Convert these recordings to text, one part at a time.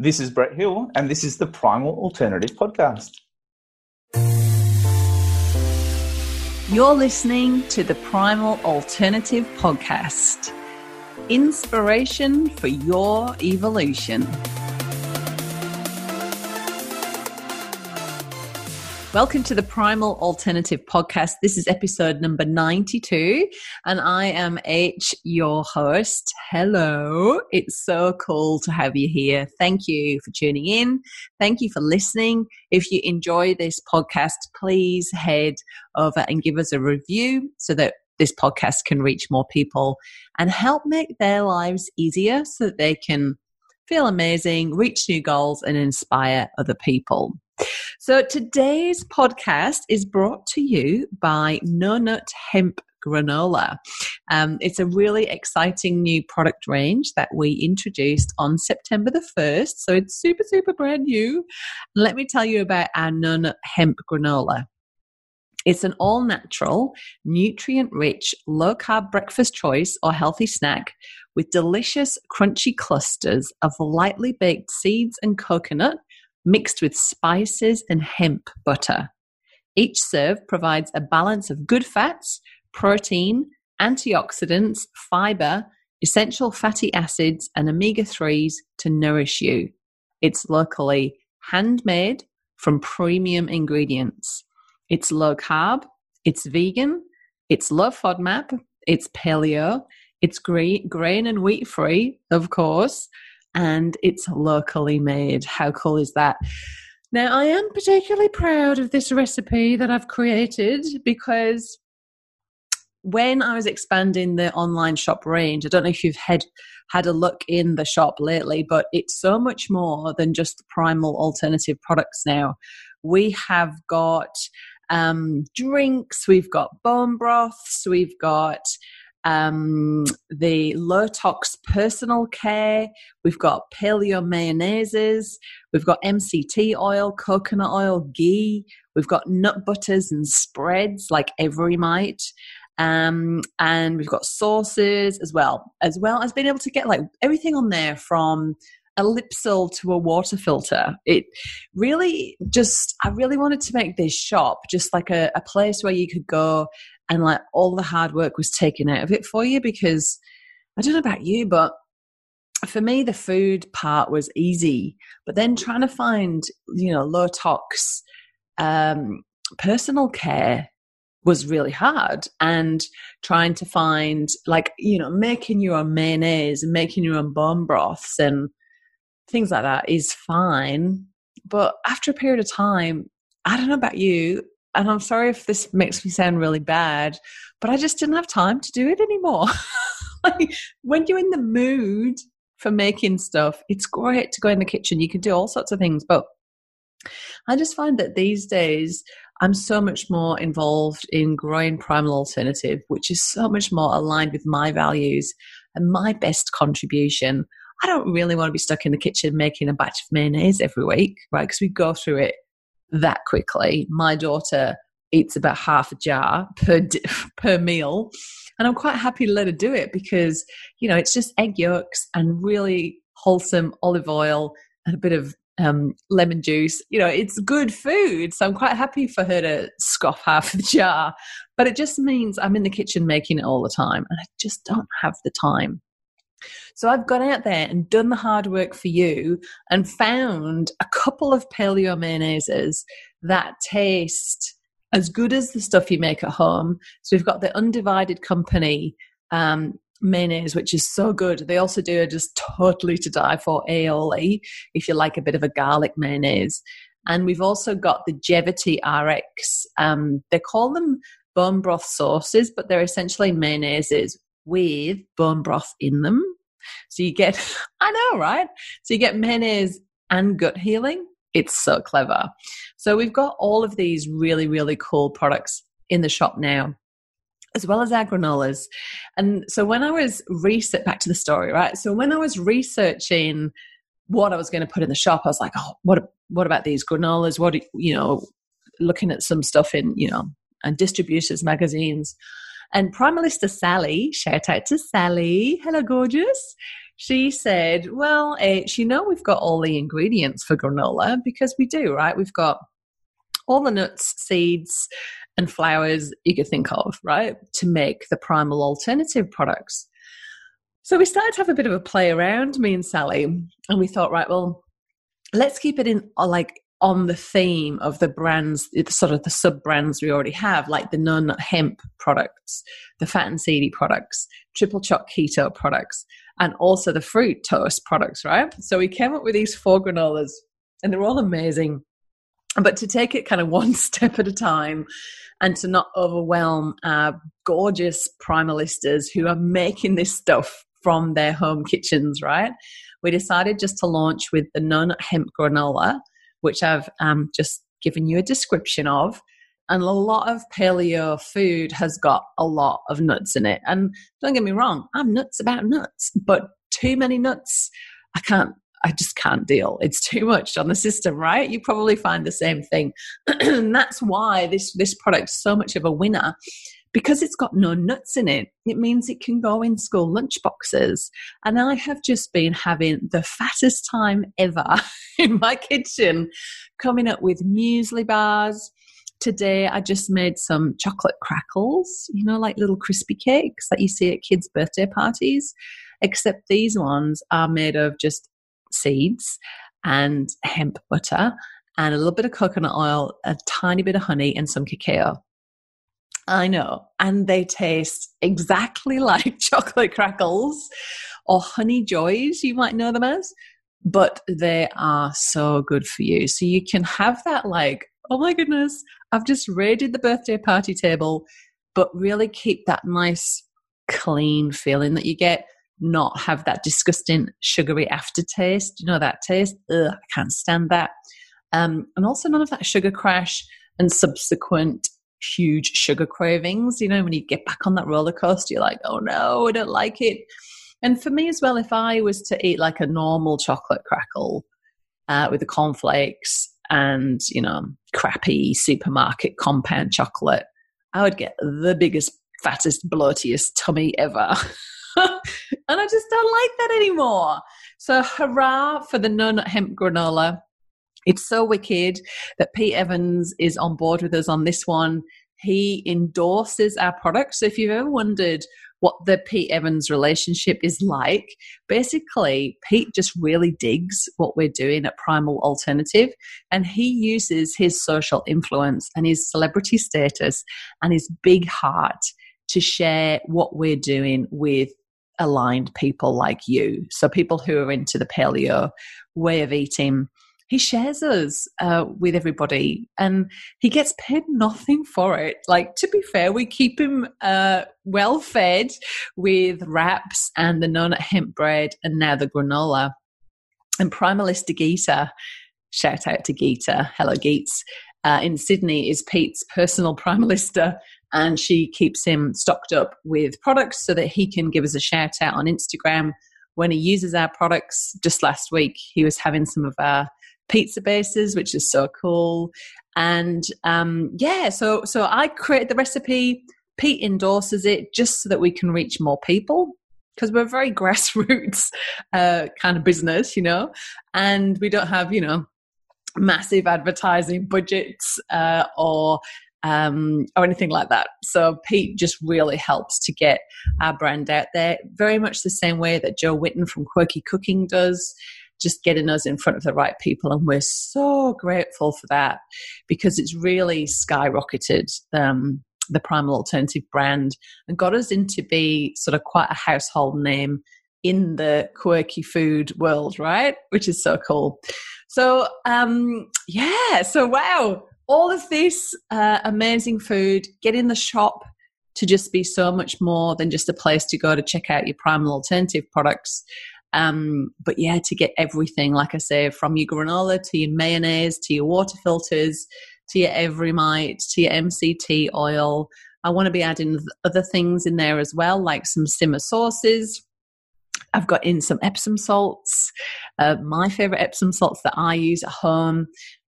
This is Brett Hill, and this is the Primal Alternative Podcast. You're listening to the Primal Alternative Podcast inspiration for your evolution. Welcome to the Primal Alternative Podcast. This is episode number 92, and I am H, your host. Hello. It's so cool to have you here. Thank you for tuning in. Thank you for listening. If you enjoy this podcast, please head over and give us a review so that this podcast can reach more people and help make their lives easier so that they can feel amazing, reach new goals, and inspire other people. So today's podcast is brought to you by No Nut Hemp granola. Um, it's a really exciting new product range that we introduced on September the 1st. So it's super, super brand new. Let me tell you about our No Nut Hemp granola. It's an all natural, nutrient rich, low carb breakfast choice or healthy snack with delicious, crunchy clusters of lightly baked seeds and coconut mixed with spices and hemp butter. Each serve provides a balance of good fats, protein, antioxidants, fiber, essential fatty acids, and omega 3s to nourish you. It's locally handmade from premium ingredients. It's low carb, it's vegan, it's low FODMAP, it's paleo, it's grain, grain and wheat free, of course, and it's locally made. How cool is that? Now, I am particularly proud of this recipe that I've created because when I was expanding the online shop range, I don't know if you've had had a look in the shop lately, but it's so much more than just primal alternative products now. We have got um, drinks, we've got bone broths, we've got um, the low tox personal care. We've got paleo mayonnaises. We've got MCT oil, coconut oil, ghee. We've got nut butters and spreads like Everymite. Um, and we've got sauces as well, as well as being able to get like everything on there from a Lipsil to a water filter. It really just, I really wanted to make this shop just like a, a place where you could go and like all the hard work was taken out of it for you because I don't know about you, but for me the food part was easy, but then trying to find you know low tox um, personal care was really hard. And trying to find like you know making your own mayonnaise and making your own bone broths and things like that is fine. But after a period of time i don't know about you and I'm sorry if this makes me sound really bad, but I just didn't have time to do it anymore. like, when you're in the mood for making stuff, it's great to go in the kitchen. You can do all sorts of things, but I just find that these days I'm so much more involved in growing primal alternative, which is so much more aligned with my values and my best contribution. I don't really want to be stuck in the kitchen making a batch of mayonnaise every week, right? Because we go through it that quickly. My daughter eats about half a jar per per meal, and I'm quite happy to let her do it because you know it's just egg yolks and really wholesome olive oil and a bit of um, lemon juice. You know, it's good food, so I'm quite happy for her to scoff half the jar. But it just means I'm in the kitchen making it all the time, and I just don't have the time. So I've gone out there and done the hard work for you and found a couple of paleo mayonnaises that taste as good as the stuff you make at home. So we've got the Undivided Company um, mayonnaise, which is so good. They also do a just totally to die for aioli if you like a bit of a garlic mayonnaise. And we've also got the Gevity RX. Um, they call them bone broth sauces, but they're essentially mayonnaises with bone broth in them. So you get, I know, right? So you get mayonnaise and gut healing. It's so clever. So we've got all of these really, really cool products in the shop now as well as our granolas. And so when I was research back to the story, right? So when I was researching what I was going to put in the shop, I was like, oh, what what about these granolas? What you know, looking at some stuff in you know and distributors magazines. And Primalista Sally, shout out to Sally, hello gorgeous. she said, Well, eh, H, you know, we've got all the ingredients for granola because we do, right? We've got all the nuts, seeds, and flowers you could think of, right, to make the primal alternative products. So we started to have a bit of a play around, me and Sally, and we thought, right, well, let's keep it in like on the theme of the brands, sort of the sub brands we already have, like the non hemp products, the fat and seedy products, triple choc keto products, and also the fruit toast products, right? So we came up with these four granolas, and they're all amazing. But to take it kind of one step at a time and to not overwhelm our gorgeous primalistas who are making this stuff from their home kitchens, right? We decided just to launch with the non hemp granola which I've um, just given you a description of. And a lot of paleo food has got a lot of nuts in it. And don't get me wrong, I'm nuts about nuts, but too many nuts, I can't, I just can't deal. It's too much on the system, right? You probably find the same thing. and that's why this, this product's so much of a winner because it's got no nuts in it, it means it can go in school lunchboxes. And I have just been having the fattest time ever in my kitchen, coming up with muesli bars. Today, I just made some chocolate crackles, you know, like little crispy cakes that you see at kids' birthday parties, except these ones are made of just seeds and hemp butter and a little bit of coconut oil, a tiny bit of honey, and some cacao. I know. And they taste exactly like chocolate crackles or honey joys, you might know them as, but they are so good for you. So you can have that, like, oh my goodness, I've just raided the birthday party table, but really keep that nice, clean feeling that you get. Not have that disgusting sugary aftertaste. You know that taste? Ugh, I can't stand that. Um, and also none of that sugar crash and subsequent huge sugar cravings. You know, when you get back on that roller coaster, you're like, oh no, I don't like it. And for me as well, if I was to eat like a normal chocolate crackle uh, with the cornflakes and, you know, crappy supermarket compound chocolate, I would get the biggest, fattest, bloatiest tummy ever. and I just don't like that anymore. So, hurrah for the non hemp granola. It's so wicked that Pete Evans is on board with us on this one. He endorses our product. So if you've ever wondered what the Pete Evans relationship is like, basically, Pete just really digs what we're doing at Primal Alternative. And he uses his social influence and his celebrity status and his big heart to share what we're doing with aligned people like you. So, people who are into the paleo way of eating he shares us uh, with everybody and he gets paid nothing for it. Like, to be fair, we keep him uh, well fed with wraps and the non hemp bread and now the granola. And Primalista Geeta, shout out to Geeta, hello Geets, uh, in Sydney is Pete's personal Primalista and she keeps him stocked up with products so that he can give us a shout out on Instagram when he uses our products. Just last week, he was having some of our pizza bases, which is so cool. And um, yeah, so so I create the recipe. Pete endorses it just so that we can reach more people because we're a very grassroots uh, kind of business, you know, and we don't have you know massive advertising budgets uh, or um, or anything like that. So Pete just really helps to get our brand out there, very much the same way that Jo Whitton from Quirky Cooking does just getting us in front of the right people. And we're so grateful for that because it's really skyrocketed um, the Primal Alternative brand and got us into be sort of quite a household name in the quirky food world, right? Which is so cool. So, um, yeah, so wow, all of this uh, amazing food, get in the shop to just be so much more than just a place to go to check out your primal alternative products. Um, but yeah, to get everything, like I say, from your granola to your mayonnaise to your water filters to your Everymite to your MCT oil. I want to be adding other things in there as well, like some simmer sauces. I've got in some Epsom salts, uh, my favorite Epsom salts that I use at home.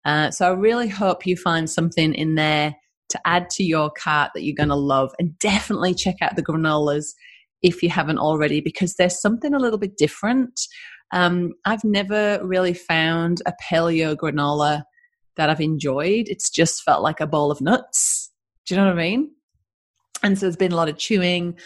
Uh, so I really hope you find something in there to add to your cart that you're going to love. And definitely check out the granolas if you haven't already, because there's something a little bit different. Um, I've never really found a paleo granola that I've enjoyed. It's just felt like a bowl of nuts. Do you know what I mean? And so there's been a lot of chewing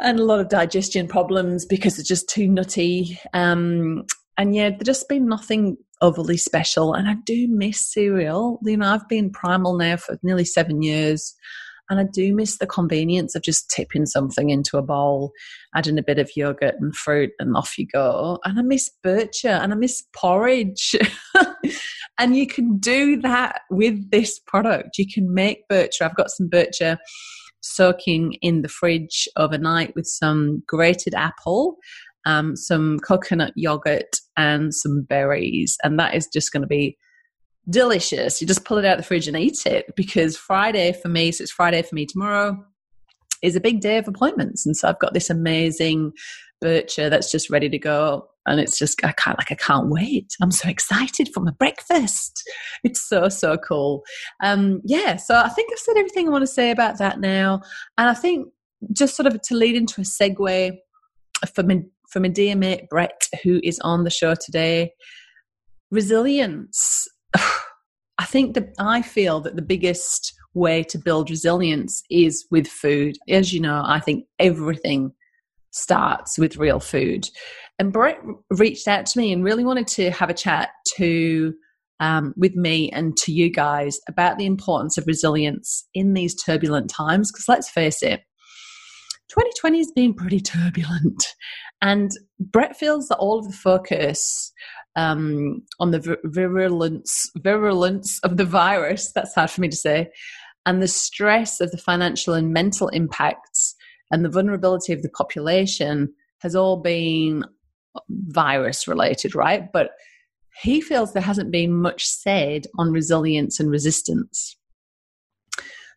and a lot of digestion problems because it's just too nutty. Um, and yeah, there's just been nothing overly special. And I do miss cereal. You know, I've been primal now for nearly seven years. And I do miss the convenience of just tipping something into a bowl, adding a bit of yogurt and fruit, and off you go. And I miss Bircher and I miss porridge. and you can do that with this product. You can make Bircher. I've got some Bircher soaking in the fridge overnight with some grated apple, um, some coconut yogurt, and some berries. And that is just going to be delicious. You just pull it out the fridge and eat it because Friday for me, so it's Friday for me tomorrow, is a big day of appointments. And so I've got this amazing Bircher that's just ready to go. And it's just, I can't, like, I can't wait. I'm so excited for my breakfast. It's so, so cool. Um, yeah, so I think I've said everything I want to say about that now. And I think just sort of to lead into a segue for my, for my dear mate Brett, who is on the show today, resilience. I think that I feel that the biggest way to build resilience is with food. As you know, I think everything starts with real food. And Brett reached out to me and really wanted to have a chat to um, with me and to you guys about the importance of resilience in these turbulent times. Because let's face it, 2020 has been pretty turbulent, and Brett feels that all of the focus um, on the virulence virulence of the virus. That's hard for me to say, and the stress of the financial and mental impacts and the vulnerability of the population has all been virus related, right? But he feels there hasn't been much said on resilience and resistance.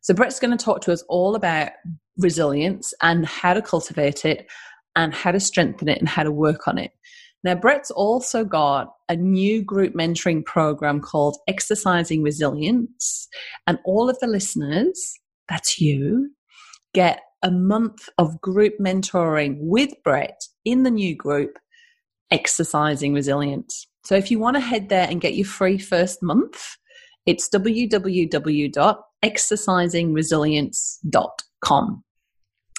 So, Brett's going to talk to us all about resilience and how to cultivate it and how to strengthen it and how to work on it. Now, Brett's also got a new group mentoring program called Exercising Resilience. And all of the listeners, that's you, get a month of group mentoring with Brett in the new group, Exercising Resilience. So if you want to head there and get your free first month, it's www.exercisingresilience.com.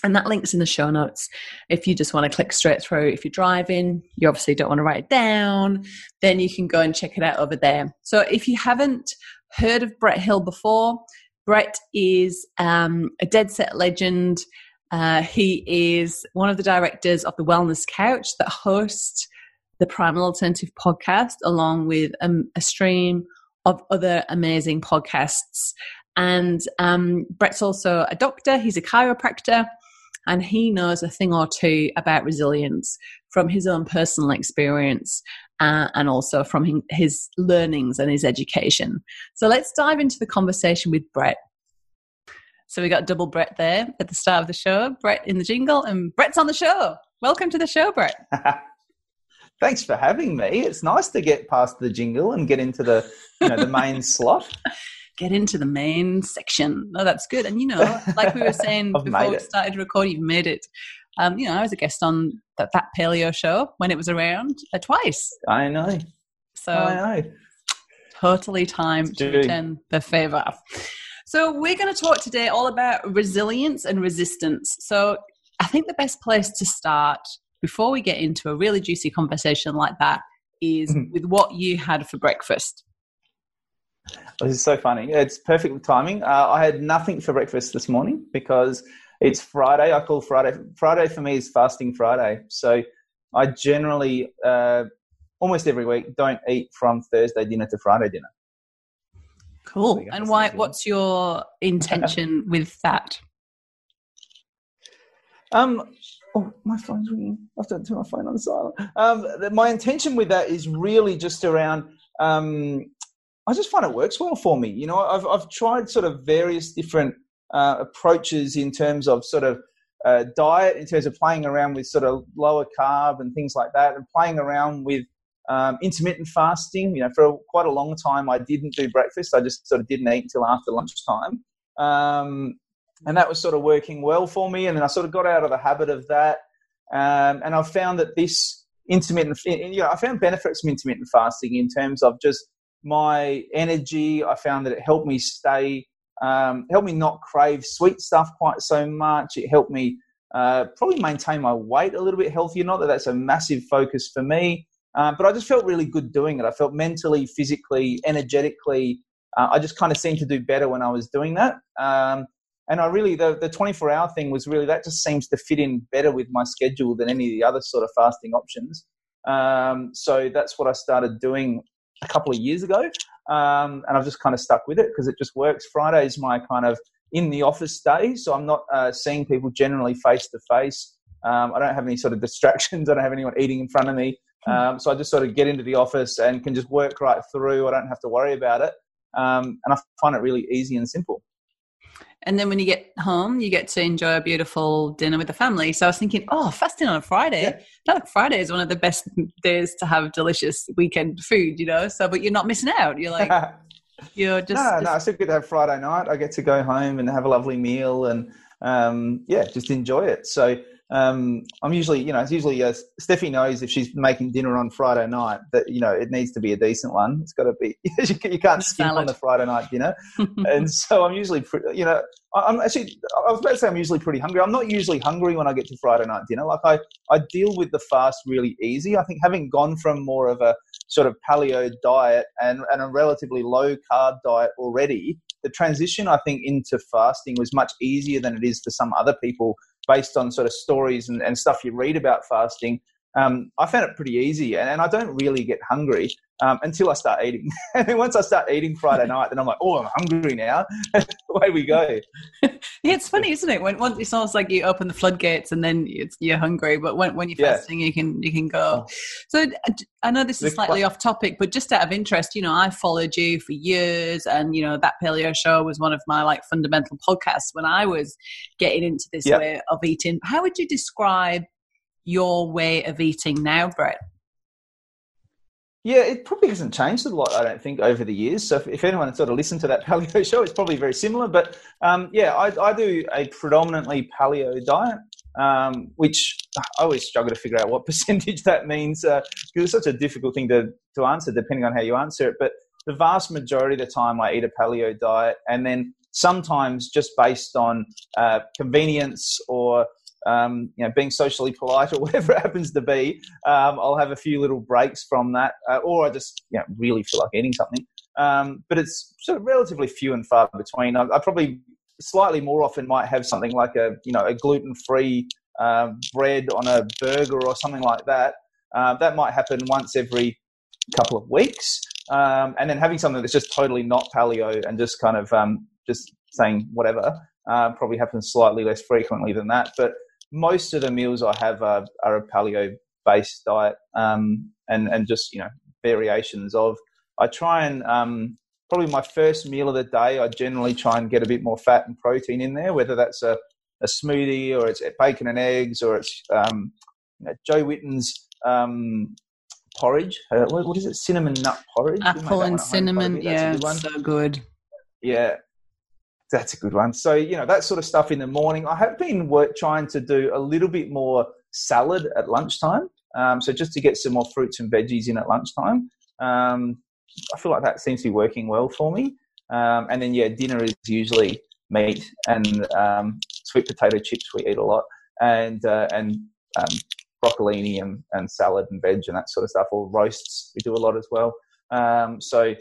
And that link's in the show notes. If you just want to click straight through, if you're driving, you obviously don't want to write it down, then you can go and check it out over there. So if you haven't heard of Brett Hill before, Brett is um, a dead set legend. Uh, he is one of the directors of the Wellness Couch that hosts the Primal Alternative podcast, along with um, a stream of other amazing podcasts. And um, Brett's also a doctor, he's a chiropractor, and he knows a thing or two about resilience from his own personal experience uh, and also from his learnings and his education. So let's dive into the conversation with Brett. So we got double Brett there at the start of the show, Brett in the jingle, and Brett's on the show. Welcome to the show, Brett. Thanks for having me. It's nice to get past the jingle and get into the you know the main slot get into the main section. No, that's good. And you know, like we were saying before we started recording, you've made it. Um, you know, I was a guest on that, that paleo show when it was around uh, twice. I know. So I know. Totally time to return the favor. So we're going to talk today all about resilience and resistance. So I think the best place to start before we get into a really juicy conversation like that is mm-hmm. with what you had for breakfast. This is so funny. It's perfect timing. Uh, I had nothing for breakfast this morning because it's Friday. I call Friday. Friday for me is fasting Friday. So I generally, uh, almost every week, don't eat from Thursday dinner to Friday dinner. Cool. And why? What's your intention with that? Um, oh, my phone's ringing. I have to turn my phone on silent. Um, my intention with that is really just around um, I just find it works well for me. You know, I've I've tried sort of various different uh, approaches in terms of sort of uh, diet, in terms of playing around with sort of lower carb and things like that, and playing around with um, intermittent fasting. You know, for quite a long time, I didn't do breakfast. I just sort of didn't eat until after lunchtime. Um, and that was sort of working well for me. And then I sort of got out of the habit of that, um, and I've found that this intermittent, you know, I found benefits from intermittent fasting in terms of just my energy. I found that it helped me stay, um, helped me not crave sweet stuff quite so much. It helped me uh, probably maintain my weight a little bit healthier. Not that that's a massive focus for me, uh, but I just felt really good doing it. I felt mentally, physically, energetically. Uh, I just kind of seemed to do better when I was doing that. Um, and I really, the, the 24 hour thing was really, that just seems to fit in better with my schedule than any of the other sort of fasting options. Um, so that's what I started doing a couple of years ago. Um, and I've just kind of stuck with it because it just works. Friday is my kind of in the office day. So I'm not uh, seeing people generally face to face. I don't have any sort of distractions. I don't have anyone eating in front of me. Hmm. Um, so I just sort of get into the office and can just work right through. I don't have to worry about it. Um, and I find it really easy and simple. And then when you get home, you get to enjoy a beautiful dinner with the family. So I was thinking, oh, fasting on a Friday. Yeah. like Friday is one of the best days to have delicious weekend food, you know? So, but you're not missing out. You're like, you're just. No, just... no, I still get to have Friday night. I get to go home and have a lovely meal and, um, yeah, just enjoy it. So, um, I'm usually, you know, it's usually uh, Steffi knows if she's making dinner on Friday night that you know it needs to be a decent one. It's got to be you can't skip on the Friday night dinner, and so I'm usually, you know, I'm actually I was about to say I'm usually pretty hungry. I'm not usually hungry when I get to Friday night dinner. Like I I deal with the fast really easy. I think having gone from more of a sort of paleo diet and, and a relatively low carb diet already, the transition I think into fasting was much easier than it is for some other people based on sort of stories and, and stuff you read about fasting, um, I found it pretty easy. And, and I don't really get hungry um, until I start eating. and then once I start eating Friday night, then I'm like, oh, I'm hungry now. Away we go. yeah, it's funny, isn't it? When once it's almost like you open the floodgates and then you're hungry. But when, when you're fasting, yeah. you can you can go. Oh. So I know this is slightly off topic, but just out of interest, you know, I followed you for years, and you know that Paleo Show was one of my like fundamental podcasts when I was getting into this yep. way of eating. How would you describe your way of eating now, Brett? Yeah, it probably hasn't changed a lot, I don't think, over the years. So if, if anyone sort of listened to that paleo show, it's probably very similar. But um, yeah, I, I, do a predominantly paleo diet, um, which I always struggle to figure out what percentage that means because uh, it's such a difficult thing to, to answer depending on how you answer it. But the vast majority of the time, I eat a paleo diet, and then sometimes just based on uh, convenience or um, you know, being socially polite or whatever it happens to be, um, I'll have a few little breaks from that, uh, or I just you know, really feel like eating something. Um, but it's sort of relatively few and far between. I, I, probably slightly more often might have something like a you know a gluten free um, bread on a burger or something like that. Uh, that might happen once every couple of weeks, um, and then having something that's just totally not paleo and just kind of um, just saying whatever uh, probably happens slightly less frequently than that. But most of the meals I have are, are a paleo based diet um, and, and just, you know, variations of. I try and um, probably my first meal of the day, I generally try and get a bit more fat and protein in there, whether that's a, a smoothie or it's bacon and eggs or it's um, you know, Jo Whitton's um, porridge. Uh, what, what is it? Cinnamon nut porridge. Apple and cinnamon. Yeah, so good. Yeah, that's a good one. So, you know, that sort of stuff in the morning. I have been work, trying to do a little bit more salad at lunchtime. Um, so, just to get some more fruits and veggies in at lunchtime. Um, I feel like that seems to be working well for me. Um, and then, yeah, dinner is usually meat and um, sweet potato chips. We eat a lot, and uh, and um, broccolini and, and salad and veg and that sort of stuff, or roasts. We do a lot as well. Um, so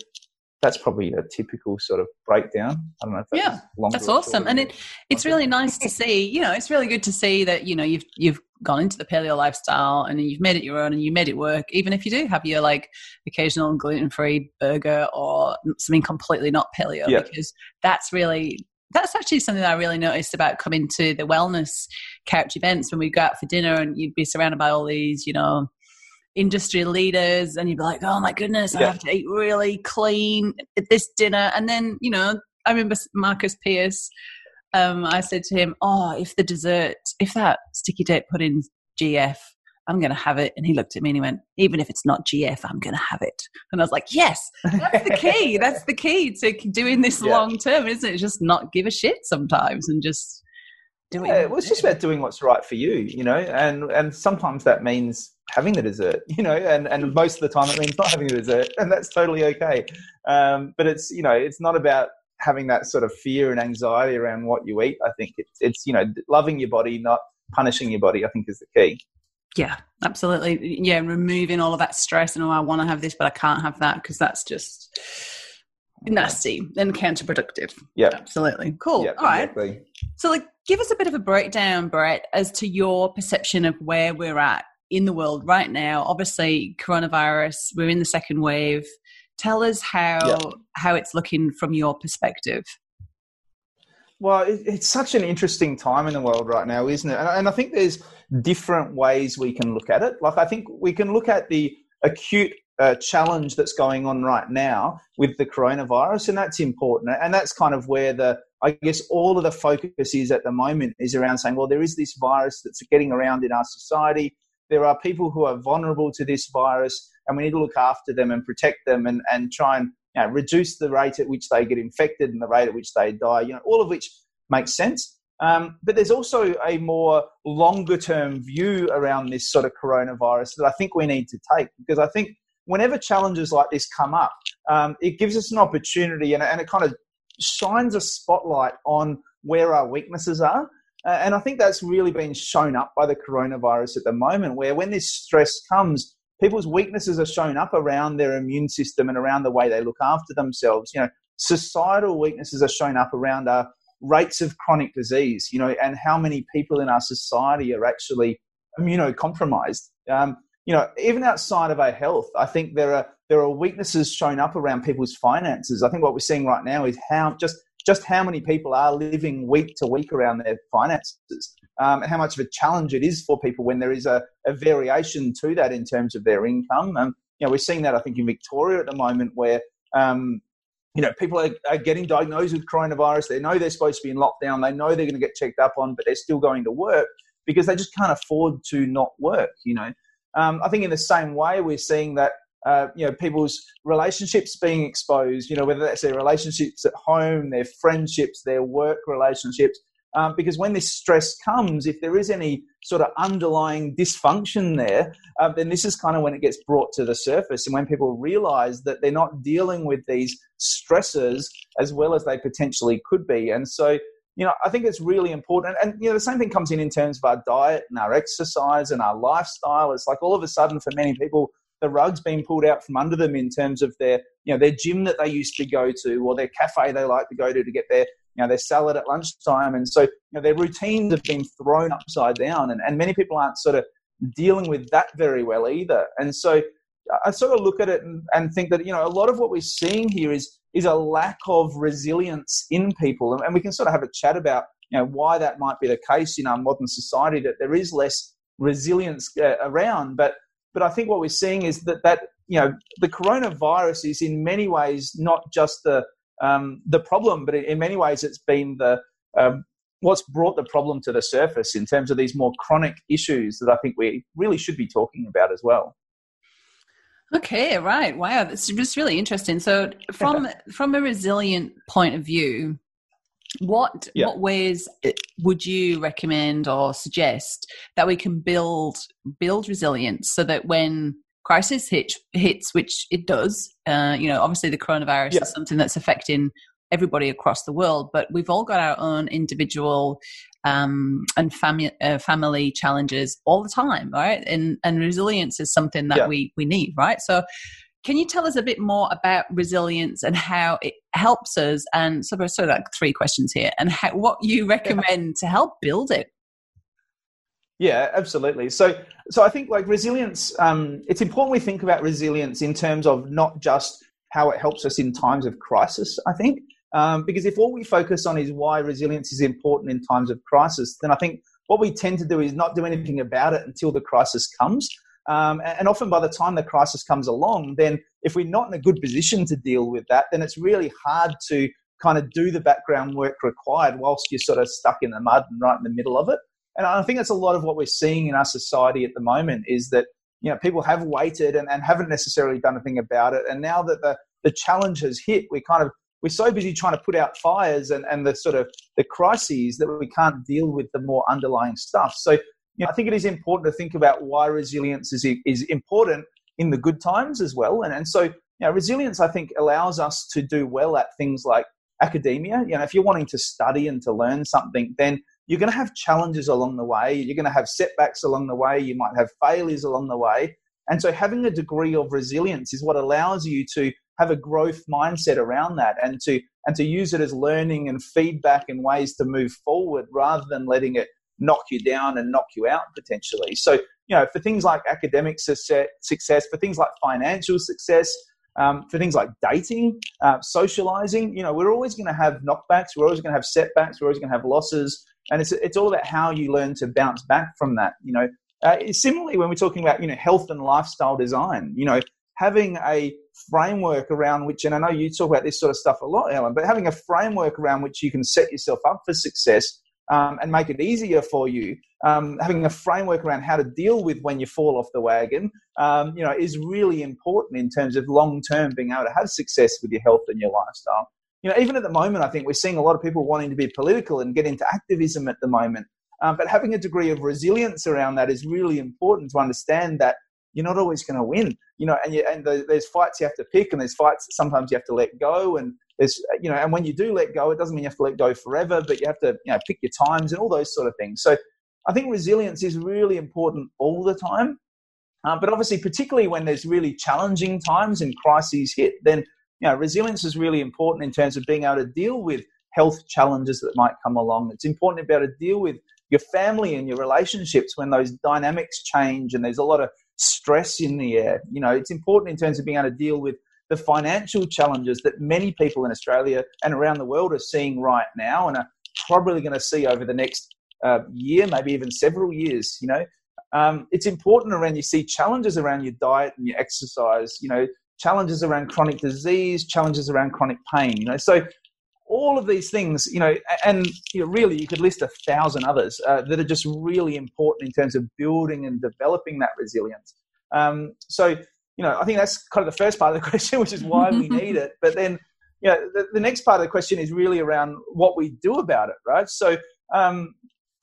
that's probably a typical sort of breakdown. I don't know. That yeah, that's awesome, and it it's really nice to see. You know, it's really good to see that you know you've you've gone into the paleo lifestyle and you've made it your own and you made it work. Even if you do have your like occasional gluten free burger or something completely not paleo, yeah. because that's really that's actually something that I really noticed about coming to the wellness couch events when we go out for dinner and you'd be surrounded by all these, you know, industry leaders and you'd be like, oh my goodness, yeah. I have to eat really clean at this dinner. And then, you know, I remember Marcus Pearce, um, I said to him, oh, if the dessert, if that sticky date pudding GF I'm going to have it. And he looked at me and he went, even if it's not GF, I'm going to have it. And I was like, yes, that's the key. that's the key to doing this yeah. long term, isn't it? Just not give a shit sometimes and just Yeah, well, it's just about doing what's right for you, you know, and, and sometimes that means having the dessert, you know, and, and most of the time it means not having the dessert and that's totally okay. Um, but it's, you know, it's not about having that sort of fear and anxiety around what you eat. I think it's, it's, you know, loving your body, not punishing your body, I think is the key. Yeah, absolutely. Yeah, removing all of that stress and oh, I want to have this, but I can't have that because that's just nasty and counterproductive. Yeah, absolutely. Cool. Yep, all right. Exactly. So, like, give us a bit of a breakdown, Brett, as to your perception of where we're at in the world right now. Obviously, coronavirus. We're in the second wave. Tell us how yep. how it's looking from your perspective. Well, it's such an interesting time in the world right now, isn't it? And I think there's different ways we can look at it. Like, I think we can look at the acute uh, challenge that's going on right now with the coronavirus, and that's important. And that's kind of where the, I guess, all of the focus is at the moment is around saying, well, there is this virus that's getting around in our society. There are people who are vulnerable to this virus, and we need to look after them and protect them and, and try and you know, reduce the rate at which they get infected and the rate at which they die, you know, all of which makes sense. Um, but there's also a more longer term view around this sort of coronavirus that I think we need to take because I think whenever challenges like this come up, um, it gives us an opportunity and, and, it kind of shines a spotlight on where our weaknesses are. Uh, and I think that's really been shown up by the coronavirus at the moment, where when this stress comes, people's weaknesses are shown up around their immune system and around the way they look after themselves. You know, societal weaknesses are shown up around our rates of chronic disease, you know, and how many people in our society are actually immunocompromised. Um, you know, even outside of our health, I think there are there are weaknesses shown up around people's finances. I think what we're seeing right now is how just just how many people are living week to week around their finances, um, and how much of a challenge it is for people when there is a, a variation to that in terms of their income. Um, you know, we're seeing that I think in Victoria at the moment, where um, you know, people are, are, getting diagnosed with coronavirus. They know they're supposed to be in lockdown. They know they're going to get checked up on, but they're still going to work because they just can't afford to not work. You know, um, I think in the same way we're seeing that. Uh, you know, people's relationships being exposed. You know, whether that's their relationships at home, their friendships, their work relationships. Um, because when this stress comes, if there is any sort of underlying dysfunction there, uh, then this is kind of when it gets brought to the surface and when people realize that they're not dealing with these stressors as well as they potentially could be. And so, you know, I think it's really important. And, you know, the same thing comes in in terms of our diet and our exercise and our lifestyle. It's like all of a sudden for many people, the rug's being pulled out from under them in terms of their, you know, their gym that they used to go to or their cafe they like to go to to get their you know, their salad at lunchtime. And so, you know, their routines have been thrown upside down. And, and many people aren't sort of dealing with that very well either. And so I sort of look at it and, and think that, you know, a lot of what we're seeing here is, is a lack of resilience in people. And, and we can sort of have a chat about, you know, why that might be the case in our modern society, that there is less resilience uh, around. But, but I think what we're seeing is that, that, you know, the coronavirus is in many ways not just the, um, the problem, but in many ways, it's been the um, what's brought the problem to the surface in terms of these more chronic issues that I think we really should be talking about as well. Okay, right. Wow, that's just really interesting. So, from from a resilient point of view, what yeah. what ways would you recommend or suggest that we can build build resilience so that when crisis hit, hits, which it does. Uh, you know, obviously the coronavirus yeah. is something that's affecting everybody across the world, but we've all got our own individual um, and family uh, family challenges all the time, right? And and resilience is something that yeah. we we need, right? So. Can you tell us a bit more about resilience and how it helps us? And so, of like three questions here, and how, what you recommend yeah. to help build it. Yeah, absolutely. So, so I think like resilience, um, it's important we think about resilience in terms of not just how it helps us in times of crisis. I think um, because if all we focus on is why resilience is important in times of crisis, then I think what we tend to do is not do anything about it until the crisis comes. Um, and often by the time the crisis comes along, then if we're not in a good position to deal with that, then it's really hard to kind of do the background work required whilst you're sort of stuck in the mud and right in the middle of it. and I think that's a lot of what we're seeing in our society at the moment is that you know people have waited and, and haven't necessarily done anything about it, and now that the the challenge has hit, we're kind of we're so busy trying to put out fires and, and the sort of the crises that we can't deal with the more underlying stuff. So you know, I think it is important to think about why resilience is is important in the good times as well. And and so you know, resilience I think allows us to do well at things like academia. You know, if you're wanting to study and to learn something, then you're going to have challenges along the way. You're going to have setbacks along the way. You might have failures along the way. And so having a degree of resilience is what allows you to have a growth mindset around that and to and to use it as learning and feedback and ways to move forward rather than letting it knock you down and knock you out potentially. So, you know, for things like academic success, for things like financial success, um, for things like dating, uh, socializing, you know, we're always going to have knockbacks, we're always going to have setbacks, we're always going to have losses, and it's it's all about how you learn to bounce back from that. You know, uh, similarly when we're talking about you know health and lifestyle design, you know, having a framework around which, and I know you talk about this sort of stuff a lot, Ellen, but having a framework around which you can set yourself up for success um, and make it easier for you. Um, having a framework around how to deal with when you fall off the wagon, um, you know, is really important in terms of long term being able to have success with your health and your lifestyle. You know, even at the moment, I think we're seeing a lot of people wanting to be political and get into activism at the moment. Um, but having a degree of resilience around that is really important to understand that you're not always going to win. You know, and you, and the, there's fights you have to pick, and there's fights sometimes you have to let go, and there's you know, and when you do let go, it doesn't mean you have to let go forever, but you have to you know pick your times and all those sort of things. So I think resilience is really important all the time. Um, but obviously, particularly when there's really challenging times and crises hit, then you know resilience is really important in terms of being able to deal with health challenges that might come along. It's important to be able to deal with your family and your relationships when those dynamics change and there's a lot of stress in the air. You know, it's important in terms of being able to deal with the financial challenges that many people in Australia and around the world are seeing right now and are probably going to see over the next uh, year, maybe even several years. You know, um, it's important around you see challenges around your diet and your exercise. You know, challenges around chronic disease, challenges around chronic pain. You know, so all of these things, you know, and you know, really you could list a thousand others uh, that are just really important in terms of building and developing that resilience. Um, so, you know, I think that's kind of the first part of the question, which is why we need it. But then, you know, the, the, next part of the question is really around what we do about it, right? So, um,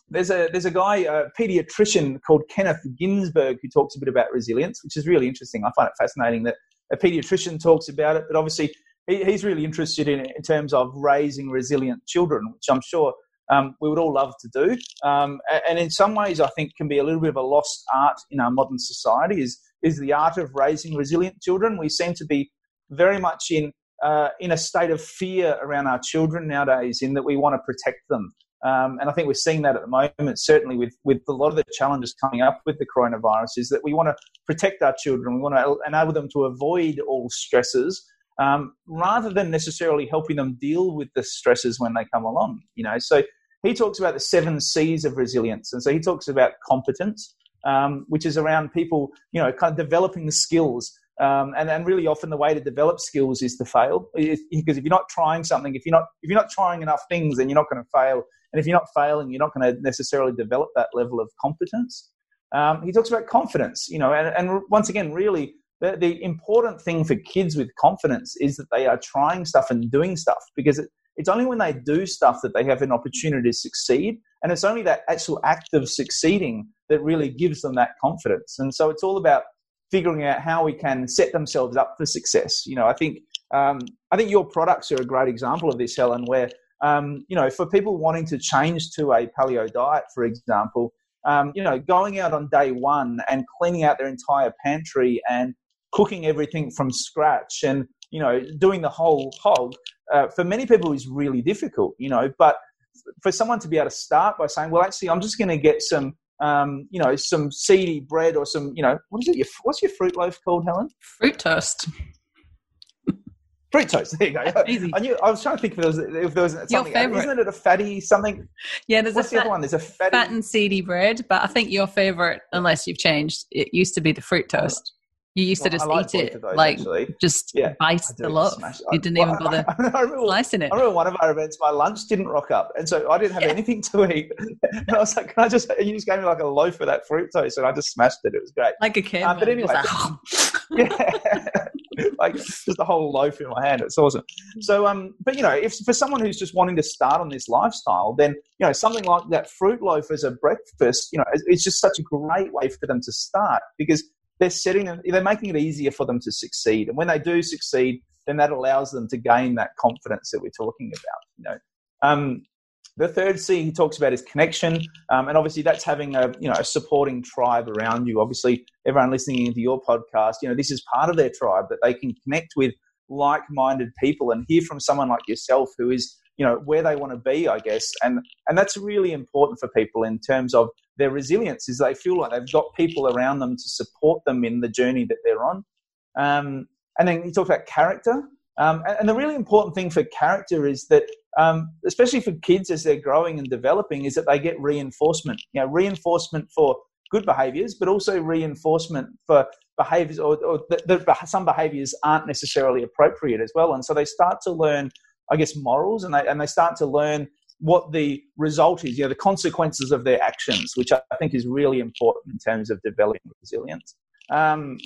there's a there's a guy, a pediatrician called Kenneth Ginsburg, who talks a bit about resilience, which is really interesting. I find it fascinating that a pediatrician talks about it, but obviously he, he's really interested in in terms of raising resilient children, which I'm sure um, we would all love to do. Um, and in some ways, I think can be a little bit of a lost art in our modern society is is the art of raising resilient children. We seem to be very much in uh, in a state of fear around our children nowadays, in that we want to protect them. Um, and I think we're seeing that at the moment, certainly with, with a lot of the challenges coming up with the coronavirus, is that we want to protect our children. We want to enable them to avoid all stresses um, rather than necessarily helping them deal with the stresses when they come along. You know, so he talks about the seven C's of resilience, and so he talks about competence, um, which is around people, you know, kind of developing the skills. Um, and, and really often the way to develop skills is to fail because if you're not trying something if you're not if you're not trying enough things then you're not going to fail and if you're not failing you're not going to necessarily develop that level of competence um, he talks about confidence you know and, and once again really the, the important thing for kids with confidence is that they are trying stuff and doing stuff because it, it's only when they do stuff that they have an opportunity to succeed. And it's only that actual act of succeeding that really gives them that confidence. And so it's all about figuring out how we can set themselves up for success. You know, I think um, I think your products are a great example of this, Helen, where um, you know, for people wanting to change to a paleo diet, for example, um, you know, going out on day one and cleaning out their entire pantry and cooking everything from scratch and you know doing the whole hog uh, for many people is really difficult you know but for someone to be able to start by saying well actually i'm just going to get some um, you know some seedy bread or some you know what is it your, what's your fruit loaf called helen fruit toast Fruit toast. There you go. Easy. I knew. I was trying to think if there was if there was something. Isn't it a fatty something? Yeah, there's What's a fat, the other one. There's a fatty... fat and seedy bread, but I think your favorite, unless you've changed, it used to be the fruit toast. You used to just like eat it, those, like actually. just yeah, bite the loaf. You didn't even bother I, I remember, slicing it. I remember one of our events, my lunch didn't rock up, and so I didn't have yeah. anything to eat. And I was like, "Can I just?" You just gave me like a loaf of that fruit toast, and I just smashed it. It was great, like a kid. Um, but anyway, yeah, like just a whole loaf in my hand. It's awesome. So, um, but you know, if for someone who's just wanting to start on this lifestyle, then you know something like that fruit loaf as a breakfast, you know, it's just such a great way for them to start because they're setting them, they're making it easier for them to succeed. And when they do succeed, then that allows them to gain that confidence that we're talking about. You know, um, the third C he talks about is connection, um, and obviously that's having a you know a supporting tribe around you. Obviously, everyone listening into your podcast, you know, this is part of their tribe that they can connect with like-minded people and hear from someone like yourself who is you know where they want to be i guess and and that's really important for people in terms of their resilience is they feel like they've got people around them to support them in the journey that they're on. Um, and then you talk about character. Um, and, and, the really important thing for character is that um, especially for kids as they're growing and developing is that they get reinforcement. You know reinforcement for good behaviors but also reinforcement for behaviors or, or that some behaviors aren't necessarily appropriate as well. And so they start to learn I guess, morals, and they and they start to learn what the result is, you know, the consequences of their actions, which I think is really important in terms of developing resilience. Um,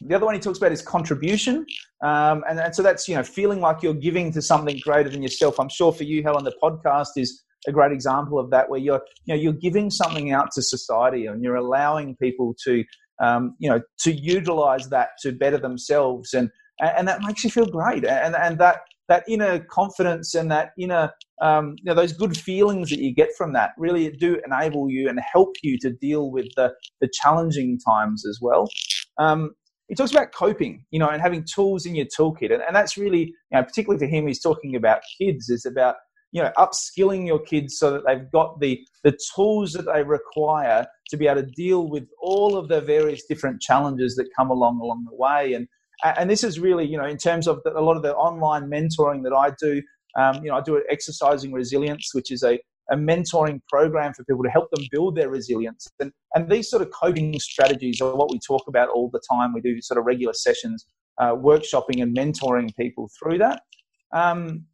the other one he talks about is contribution, um, and, and so that's you know feeling like you're giving to something greater than yourself. I'm sure for you, Helen, the podcast is a great example of that, where you're you know you're giving something out to society and you're allowing people to um, you know to utilize that to better themselves, and and that makes you feel great, and and that that inner confidence and that inner um, you know those good feelings that you get from that really do enable you and help you to deal with the, the challenging times as well. Um, he talks about coping you know and having tools in your toolkit. And, and that's really you know particularly for him he's talking about kids. Is about you know upskilling your kids so that they've got the the tools that they require to be able to deal with all of the various different challenges that come along along the way. And and this is really, you know, in terms of the, a lot of the online mentoring that I do. Um, you know, I do it exercising resilience, which is a, a mentoring program for people to help them build their resilience. And, and these sort of coping strategies are what we talk about all the time. We do sort of regular sessions, uh, workshopping and mentoring people through that. Um,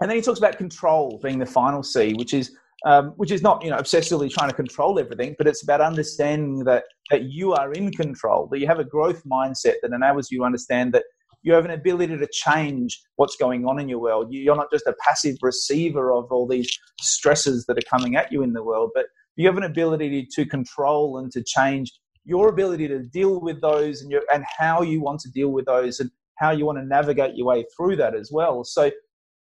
and then he talks about control being the final C, which is um, which is not you know obsessively trying to control everything, but it's about understanding that that you are in control, that you have a growth mindset that enables you to understand that you have an ability to change what's going on in your world. You're not just a passive receiver of all these stresses that are coming at you in the world, but you have an ability to control and to change your ability to deal with those and your, and how you want to deal with those and how you want to navigate your way through that as well. So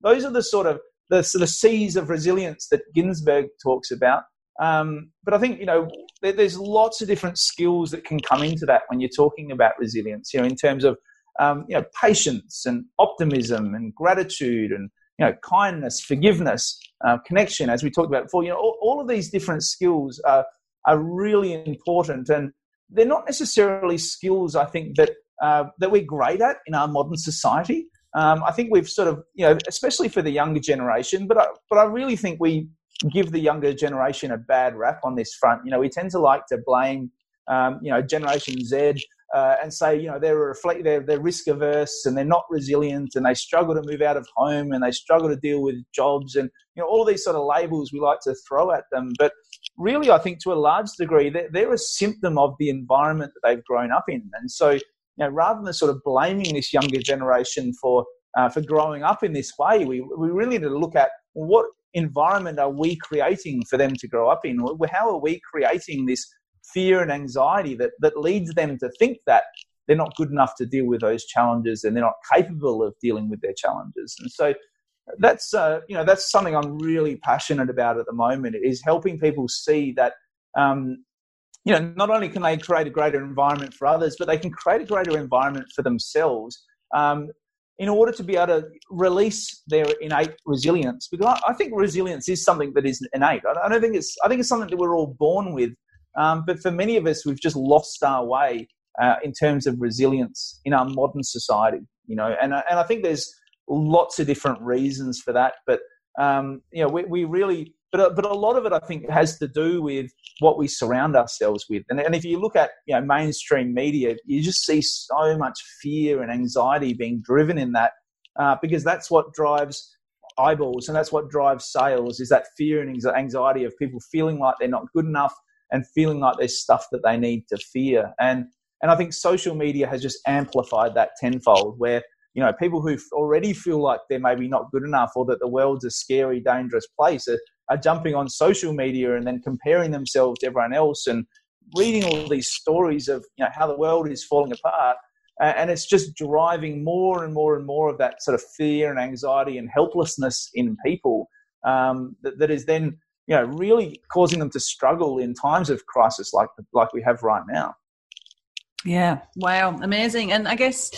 those are the sort of the sort of C's of resilience that Ginsburg talks about. Um, but I think you know there, there's lots of different skills that can come into that when you're talking about resilience. You know, in terms of um, you know patience and optimism and gratitude and you know kindness, forgiveness, uh, connection, as we talked about before. You know, all, all of these different skills are are really important, and they're not necessarily skills I think that uh, that we're great at in our modern society. Um, I think we've sort of, you know, especially for the younger generation, but I, but I really think we give the younger generation a bad rap on this front. You know, we tend to like to blame, um, you know, Generation Z uh, and say, you know, they're, reflect, they're, they're risk averse and they're not resilient and they struggle to move out of home and they struggle to deal with jobs and, you know, all these sort of labels we like to throw at them. But really, I think to a large degree, they're, they're a symptom of the environment that they've grown up in. And so, you know, rather than sort of blaming this younger generation for uh, for growing up in this way, we we really need to look at what environment are we creating for them to grow up in? How are we creating this fear and anxiety that that leads them to think that they're not good enough to deal with those challenges and they're not capable of dealing with their challenges? And so that's uh, you know that's something I'm really passionate about at the moment is helping people see that um, you know, not only can they create a greater environment for others, but they can create a greater environment for themselves um, in order to be able to release their innate resilience. Because I, I think resilience is something that is innate. I, don't think it's. I think it's something that we're all born with. Um, but for many of us, we've just lost our way uh, in terms of resilience in our modern society. You know, and and I think there's lots of different reasons for that. But um, you know, we, we really but uh, but a lot of it, I think, has to do with what we surround ourselves with. And, and if you look at you know mainstream media, you just see so much fear and anxiety being driven in that uh, because that's what drives eyeballs and that's what drives sales is that fear and anxiety of people feeling like they're not good enough and feeling like there's stuff that they need to fear and and I think social media has just amplified that tenfold where you know people who already feel like they're maybe not good enough or that the world's a scary dangerous place are, are jumping on social media and then comparing themselves to everyone else and reading all these stories of you know how the world is falling apart. And it's just driving more and more and more of that sort of fear and anxiety and helplessness in people um, that, that is then you know really causing them to struggle in times of crisis like like we have right now yeah. Wow. Amazing. And i guess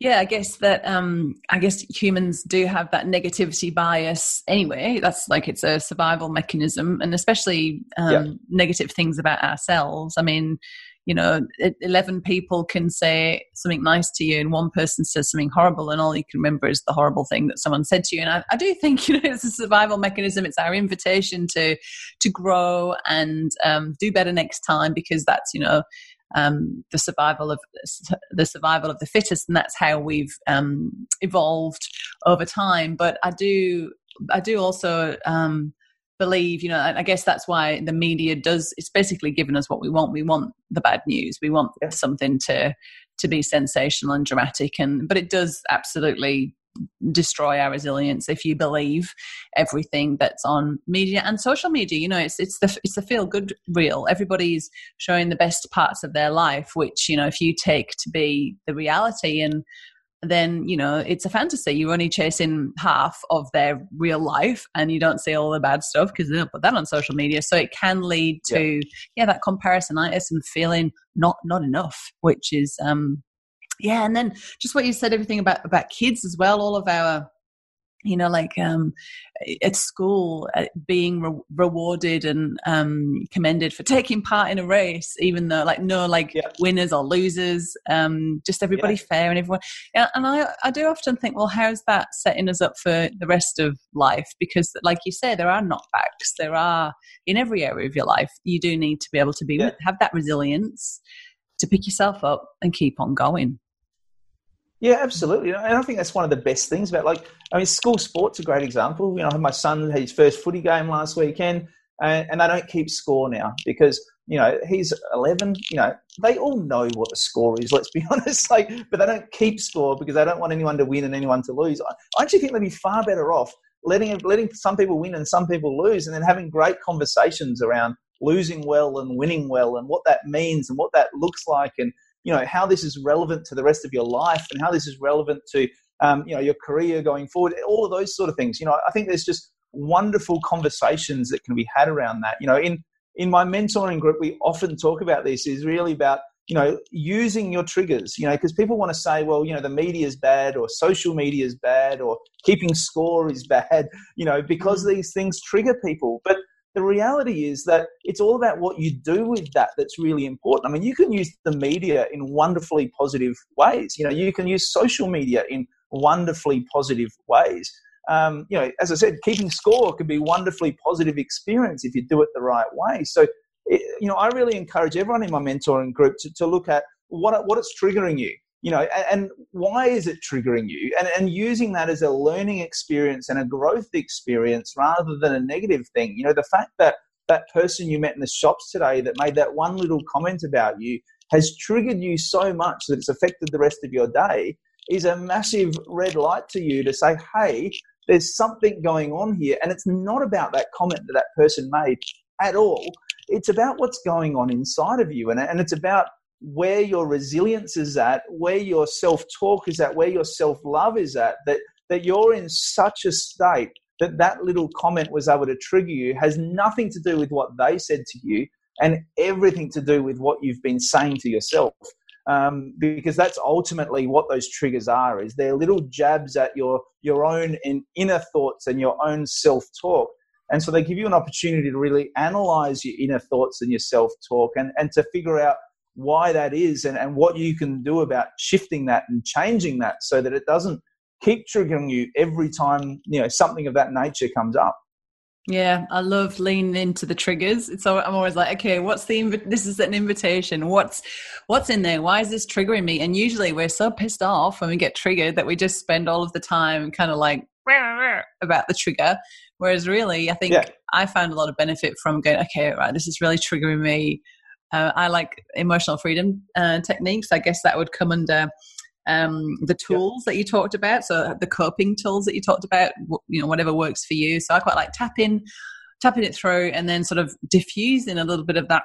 yeah i guess that um i guess humans do have that negativity bias anyway. That's like it's a survival mechanism. And especially um, yeah. negative things about ourselves. I mean you know 11 people can say something nice to you and one person says something horrible and all you can remember is the horrible thing that someone said to you. And i, I do think you know it's a survival mechanism. It's our invitation to to grow and um, do better next time because that's you know um, the survival of the survival of the fittest, and that's how we've um, evolved over time. But I do, I do also um, believe, you know, I guess that's why the media does. It's basically given us what we want. We want the bad news. We want something to to be sensational and dramatic, and but it does absolutely destroy our resilience if you believe everything that's on media and social media. You know it's it's the it's the feel good reel. Everybody's showing the best parts of their life which you know if you take to be the reality and then you know it's a fantasy. You're only chasing half of their real life and you don't see all the bad stuff because they don't put that on social media. So it can lead to yeah, yeah that comparisonitis and feeling not not enough which is um yeah and then just what you said everything about about kids as well all of our you know like um at school uh, being re- rewarded and um commended for taking part in a race even though like no like yeah. winners or losers um just everybody yeah. fair and everyone yeah, and i i do often think well how's that setting us up for the rest of life because like you say there are knockbacks there are in every area of your life you do need to be able to be have that resilience to pick yourself up and keep on going yeah, absolutely. And I think that's one of the best things about like I mean, school sports a great example. You know, I had my son had his first footy game last weekend, and, and they don't keep score now because you know he's 11. You know, they all know what the score is. Let's be honest. Like, but they don't keep score because they don't want anyone to win and anyone to lose. I, I actually think they'd be far better off letting letting some people win and some people lose, and then having great conversations around losing well and winning well and what that means and what that looks like and you know how this is relevant to the rest of your life and how this is relevant to um, you know your career going forward all of those sort of things. You know i think there's just wonderful conversations that can be had around that. You know in in my mentoring group we often talk about this is really about you know using your triggers you know because people want to say well you know the media is bad or social media is bad or keeping score is bad you know because these things trigger people. But the reality is that it's all about what you do with that that's really important. I mean, you can use the media in wonderfully positive ways. You know, you can use social media in wonderfully positive ways. Um, you know, as I said, keeping score can be wonderfully positive experience if you do it the right way. So, it, you know, I really encourage everyone in my mentoring group to, to look at what what it's triggering you you know and, why is it triggering you? And, and using that as a learning experience and a growth experience rather than a negative thing. You know the fact that that person you met in the shops today that made that one little comment about you has triggered you so much that it's affected the rest of your day is a massive red light to you to say hey there's something going on here. And it's not about that comment that that person made at all. It's about what's going on inside of you. And, and it's about where your resilience is at, where your self talk is at, where your self love is at, that, that you're in such a state that that little comment was able to trigger you has nothing to do with what they said to you and everything to do with what you've been saying to yourself. Um, because that's ultimately what those triggers are is they're little jabs at your your own in, inner thoughts and your own self-talk and so they give you an opportunity to really analyze your inner thoughts and your self-talk and, and to figure out why that is and, and what you can do about shifting that and changing that so that it doesn't keep triggering you every time you know something of that nature comes up Yeah, I love leaning into the triggers. So I'm always like, okay, what's the inv- this is an invitation. What's what's in there? Why is this triggering me? And usually we're so pissed off when we get triggered that we just spend all of the time kind of like about the trigger. Whereas really, I think yeah. I found a lot of benefit from going, okay, right, this is really triggering me. Uh, I like emotional freedom uh, techniques. I guess that would come under um, the tools that you talked about. So the coping tools that you talked about, you know, whatever works for you. So I quite like tapping, tapping it through, and then sort of diffusing a little bit of that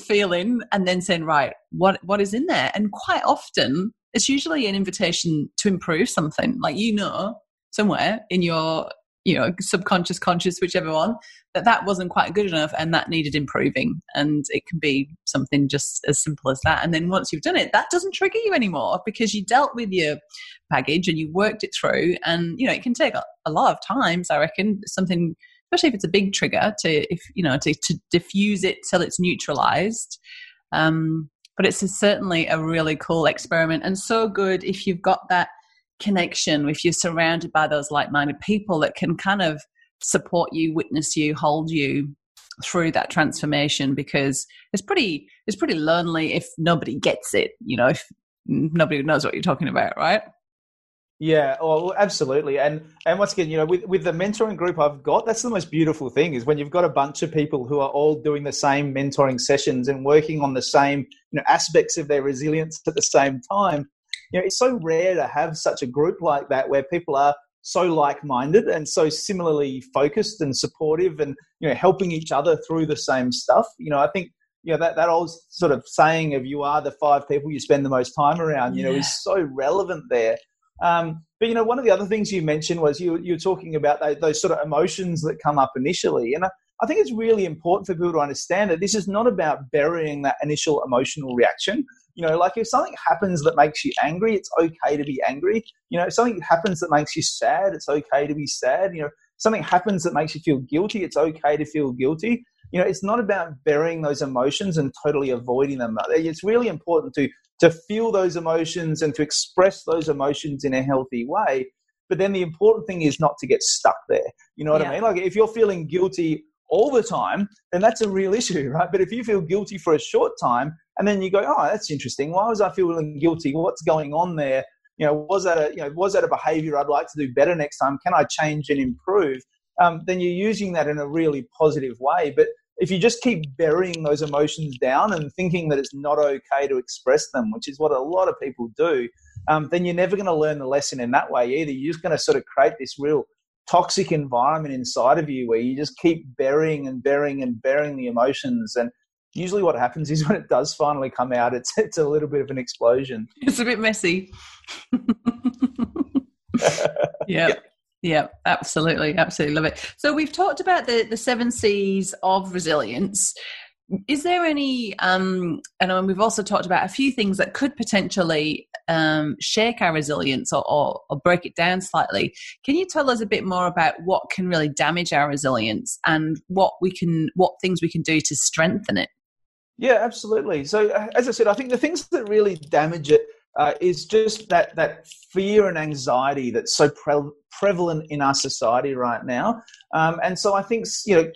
feeling, and then saying, right, what what is in there? And quite often, it's usually an invitation to improve something. Like you know, somewhere in your you know subconscious conscious whichever one that that wasn't quite good enough and that needed improving. And it can be something just as simple as that. And then once you've done it that doesn't trigger you anymore because you dealt with your baggage and you worked it through. And you know it can take a, lot of times i reckon. Something especially if it's a big trigger to if you know to, to diffuse it till it's neutralized. Um, but it's certainly a really cool experiment and so good if you've got that connection if you're surrounded by those like-minded people that can kind of support you witness you hold you through that transformation because it's pretty it's pretty lonely if nobody gets it you know if nobody knows what you're talking about right? Yeah, oh, well, absolutely, and and once again, you know, with with the mentoring group I've got, that's the most beautiful thing is when you've got a bunch of people who are all doing the same mentoring sessions and working on the same you know aspects of their resilience at the same time you know, it's so rare to have such a group like that where people are so like-minded and so similarly focused and supportive and you know helping each other through the same stuff. You know i think you know that, that old sort of saying of you are the five people you spend the most time around you yeah. know is so relevant there. Um, but you know one of the other things you mentioned was you, you were talking about those, those sort of emotions that come up initially. And I, I think it's really important for people to understand that this is not about burying that initial emotional reaction you know, like if something happens that makes you angry, it's okay to be angry. You know, if something happens that makes you sad, it's okay to be sad. You know, something happens that makes you feel guilty, it's okay to feel guilty. You know, it's not about burying those emotions and totally avoiding them. It's really important to to feel those emotions and to express those emotions in a healthy way. But then the important thing is not to get stuck there. You know what yeah. I mean? Like if you're feeling guilty all the time, then that's a real issue, right? But if you feel guilty for a short time, and then you go, oh, that's interesting. Why was I feeling guilty? What's going on there? You know, was that a you know was that a behaviour I'd like to do better next time? Can I change and improve? Um, then you're using that in a really positive way. But if you just keep burying those emotions down and thinking that it's not okay to express them, which is what a lot of people do, um, then you're never going to learn the lesson in that way either. You're just going to sort of create this real toxic environment inside of you where you just keep burying and burying and burying the emotions and usually what happens is when it does finally come out, it's it's a little bit of an explosion. It's a bit messy. yeah. Yeah, absolutely, absolutely love it. So we've talked about the the seven C's of resilience. Is there any? Um, and we've also talked about a few things that could potentially um, shake our resilience or, or, or break it down slightly. Can you tell us a bit more about what can really damage our resilience and what we can, what things we can do to strengthen it? Yeah, absolutely. So, uh, as I said, I think the things that really damage it uh, is just that that fear and anxiety that's so pre- prevalent in our society right now. Um, and so, I think you know,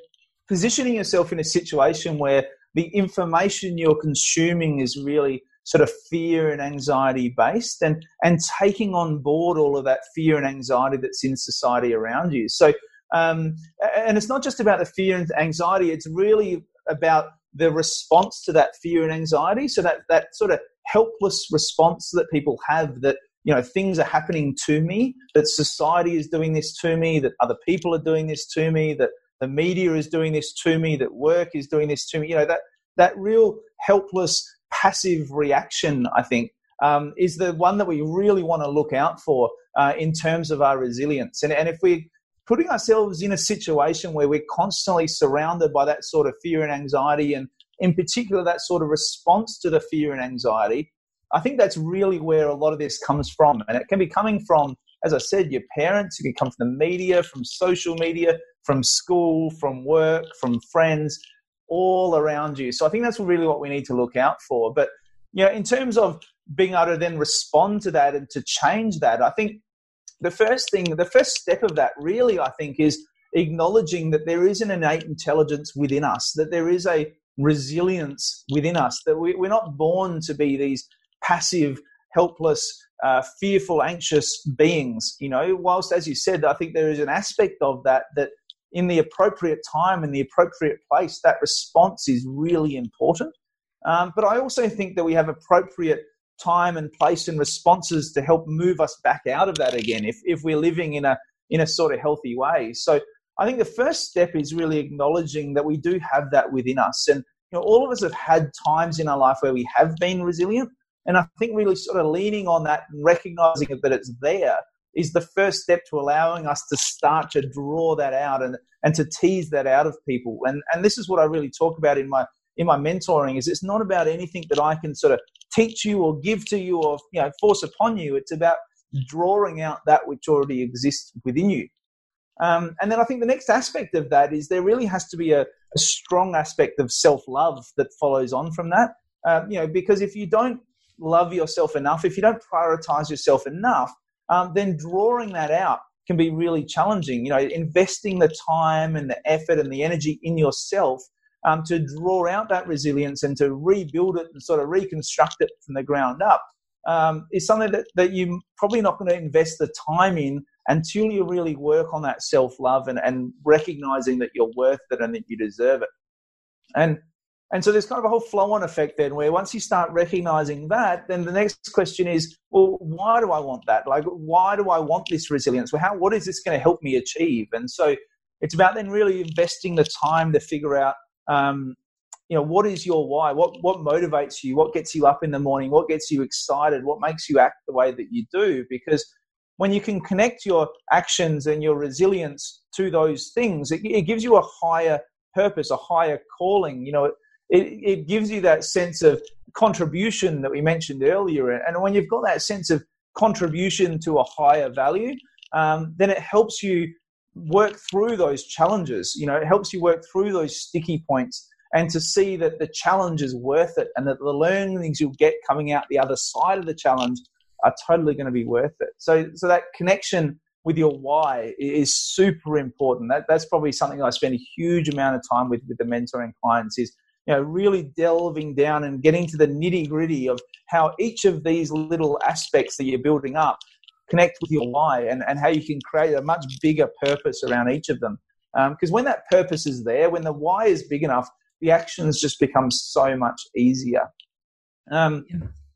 positioning yourself in a situation where the information you're consuming is really sort of fear and anxiety based, and and taking on board all of that fear and anxiety that's in society around you. So, um, and it's not just about the fear and anxiety; it's really about the response to that fear and anxiety. So that that sort of helpless response that people have that you know things are happening to me, that society is doing this to me, that other people are doing this to me, that the media is doing this to me, that work is doing this to me. You know that that real helpless passive reaction. I think um, is the one that we really want to look out for uh, in terms of our resilience. And, and if we're putting ourselves in a situation where we're constantly surrounded by that sort of fear and anxiety, and in particular, that sort of response to the fear and anxiety, I think that's really where a lot of this comes from. And it can be coming from, as I said, your parents, it can come from the media, from social media, from school, from work, from friends, all around you. So I think that's really what we need to look out for. But you know, in terms of being able to then respond to that and to change that, I think the first thing, the first step of that really, I think, is acknowledging that there is an innate intelligence within us, that there is a resilience within us, that we, are not born to be these passive, helpless, uh, fearful, anxious beings. You know, whilst, as you said, I think there is an aspect of that that in the appropriate time, and the appropriate place, that response is really important. Um, but I also think that we have appropriate time and place and responses to help move us back out of that again if, if we're living in a in a sort of healthy way. So I think the first step is really acknowledging that we do have that within us. And you know, all of us have had times in our life where we have been resilient. And I think really sort of leaning on that and recognizing that it's there is the first step to allowing us to start to draw that out and, and to tease that out of people. And, and this is what I really talk about in my in my mentoring is it's not about anything that I can sort of teach you or give to you or you know force upon you. It's about drawing out that which already exists within you. Um, and then I think the next aspect of that is there really has to be a, a strong aspect of self love that follows on from that. Um, you know, because if you don't love yourself enough, if you don't prioritize yourself enough, um, then drawing that out can be really challenging. You know, investing the time and the effort and the energy in yourself um, to draw out that resilience and to rebuild it and sort of reconstruct it from the ground up um, is something that, that you're probably not going to invest the time in until you really work on that self love and, and recognizing that you're worth it and that you deserve it. And and so there's kind of a whole flow on effect then where once you start recognizing that, then the next question is, well, why do I want that? Like, why do I want this resilience? Well, how, what is this going to help me achieve? And so it's about then really investing the time to figure out, um, you know, what is your why? What, what motivates you? What gets you up in the morning? What gets you excited? What makes you act the way that you do? Because when you can connect your actions and your resilience to those things, it, it gives you a higher purpose, a higher calling. You know, it, it gives you that sense of contribution that we mentioned earlier. And when you've got that sense of contribution to a higher value, um, then it helps you work through those challenges. You know, it helps you work through those sticky points and to see that the challenge is worth it and that the learnings you'll get coming out the other side of the challenge are totally going to be worth it. So, so that connection with your why is super important. That, that's probably something I spend a huge amount of time with with the mentoring clients is you know really delving down and getting to the nitty gritty of how each of these little aspects that you're building up connect with your why and, and how you can create a much bigger purpose around each of them. Because um, when that purpose is there, when the why is big enough, the actions just become so much easier. Um,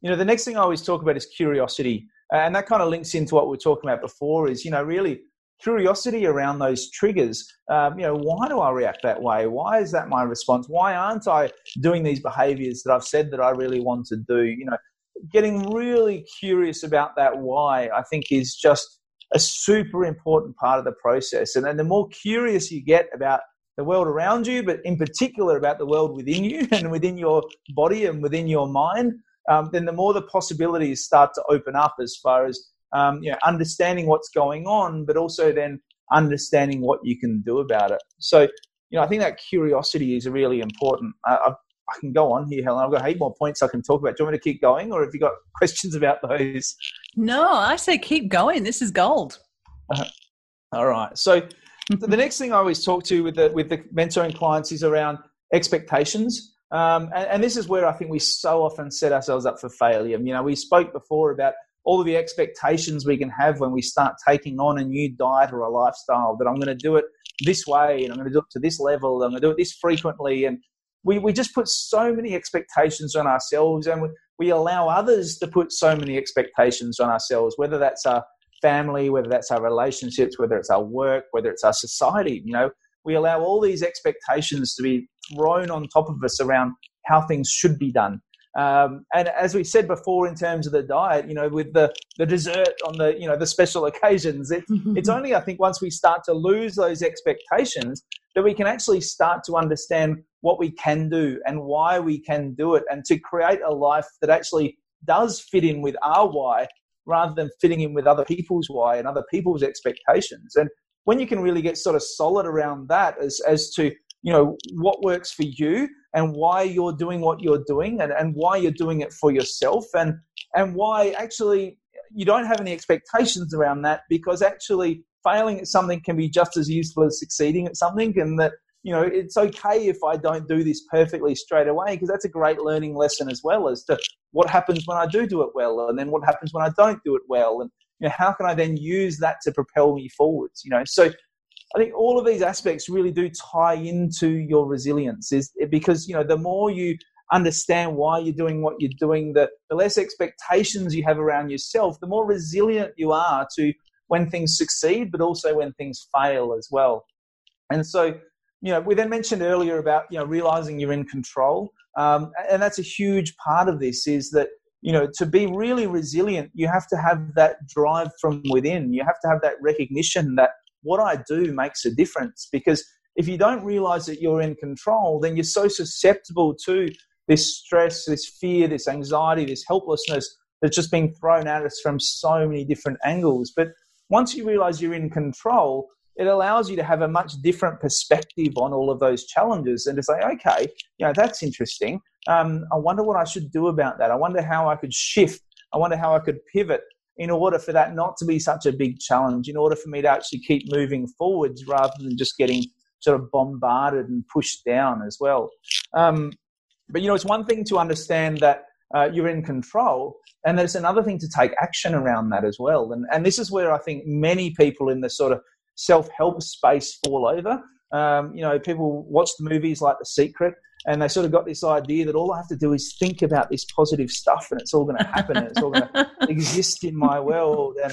you know, the next thing I always talk about is curiosity. And that kind of links into what we were talking about before is, you know, really curiosity around those triggers. Um, you know, why do I react that way? Why is that my response? Why aren't I doing these behaviors that I've said that I really want to do? You know, getting really curious about that why, I think, is just a super important part of the process. And then the more curious you get about the world around you, but in particular about the world within you and within your body and within your mind, um, then the more the possibilities start to open up as far as um, you know understanding what's going on, but also then understanding what you can do about it. So you know I think that curiosity is really important. I, I, I can go on here, Helen. I've got eight more points I can talk about. Do you want me to keep going, or have you got questions about those? No, I say keep going. This is gold. Uh, all right. So the next thing I always talk to with the with the mentoring clients is around expectations. Um, and, and, this is where I think we so often set ourselves up for failure. You know, we spoke before about all of the expectations we can have when we start taking on a new diet or a lifestyle that I'm going to do it this way and I'm going to do it to this level, and I'm going to do it this frequently. And we, we just put so many expectations on ourselves and we, we allow others to put so many expectations on ourselves, whether that's our family, whether that's our relationships, whether it's our work, whether it's our society. You know, we allow all these expectations to be thrown on top of us around how things should be done. Um, and as we said before, in terms of the diet, you know, with the, the dessert on the you know the special occasions, it, it's only I think once we start to lose those expectations that we can actually start to understand what we can do and why we can do it, and to create a life that actually does fit in with our why rather than fitting in with other people's why and other people's expectations. And when you can really get sort of solid around that as as to you know what works for you and why you're doing what you're doing and, and why you're doing it for yourself and and why actually you don't have any expectations around that because actually failing at something can be just as useful as succeeding at something, and that you know it's okay if I don't do this perfectly straight away because that's a great learning lesson as well as to what happens when I do do it well, and then what happens when I don't do it well, and you know, how can I then use that to propel me forwards? You know, so I think all of these aspects really do tie into your resilience, is because you know the more you understand why you're doing what you're doing, the, the less expectations you have around yourself, the more resilient you are to when things succeed, but also when things fail as well. And so, you know, we then mentioned earlier about, you know, realizing you're in control. Um, and that's a huge part of this is that, you know, to be really resilient, you have to have that drive from within. You have to have that recognition that what I do makes a difference because if you don't realize that you're in control, then you're so susceptible to this stress, this fear, this anxiety, this helplessness that's just being thrown at us from so many different angles. But once you realize you're in control, it allows you to have a much different perspective on all of those challenges and to say, okay, you know, that's interesting. Um, I wonder what I should do about that. I wonder how I could shift. I wonder how I could pivot in order for that not to be such a big challenge, in order for me to actually keep moving forwards rather than just getting sort of bombarded and pushed down as well. Um, but, you know, it's one thing to understand that uh, you're in control. And there's another thing to take action around that as well. And, and this is where I think many people in the sort of self help space fall over. Um, you know, people watch the movies like The Secret and they sort of got this idea that all I have to do is think about this positive stuff and it's all going to happen and it's all going to exist in my world. And,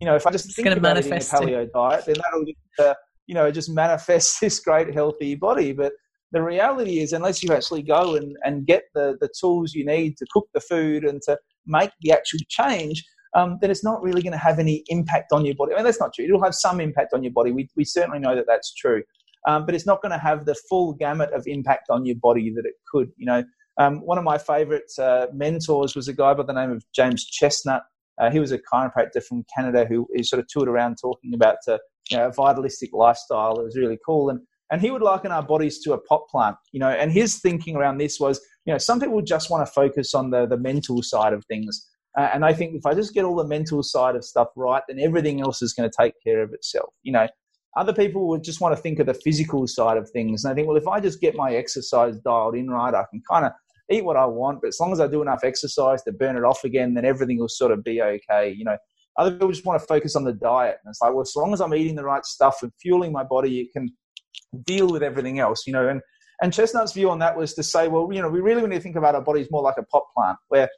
you know, if I just it's think about it in a paleo it. diet, then that'll, uh, you know, just manifest this great healthy body. But the reality is, unless you actually go and, and get the, the tools you need to cook the food and to make the actual change, um, then it's not really going to have any impact on your body. I mean, that's not true. It'll have some impact on your body. We, we certainly know that that's true. Um, but it's not going to have the full gamut of impact on your body that it could. You know, um, one of my favorite uh, mentors was a guy by the name of James Chestnut. Uh, he was a chiropractor from Canada who, sort of toured around talking about uh, you know, a vitalistic lifestyle. It was really cool. And and he would liken our bodies to a pot plant, you know, and his thinking around this was, you know, some people just want to focus on the, the mental side of things. Uh, and I think if I just get all the mental side of stuff right, then everything else is going to take care of itself. You know, other people would just want to think of the physical side of things. And I think, well, if I just get my exercise dialed in right, I can kind of eat what I want. But as long as I do enough exercise to burn it off again, then everything will sort of be okay. You know, other people just want to focus on the diet. And it's like, well, as long as I'm eating the right stuff and fueling my body, it can deal with everything else, you know. And and Chestnut's view on that was to say, well, you know, we really need to think about our bodies more like a pot plant, where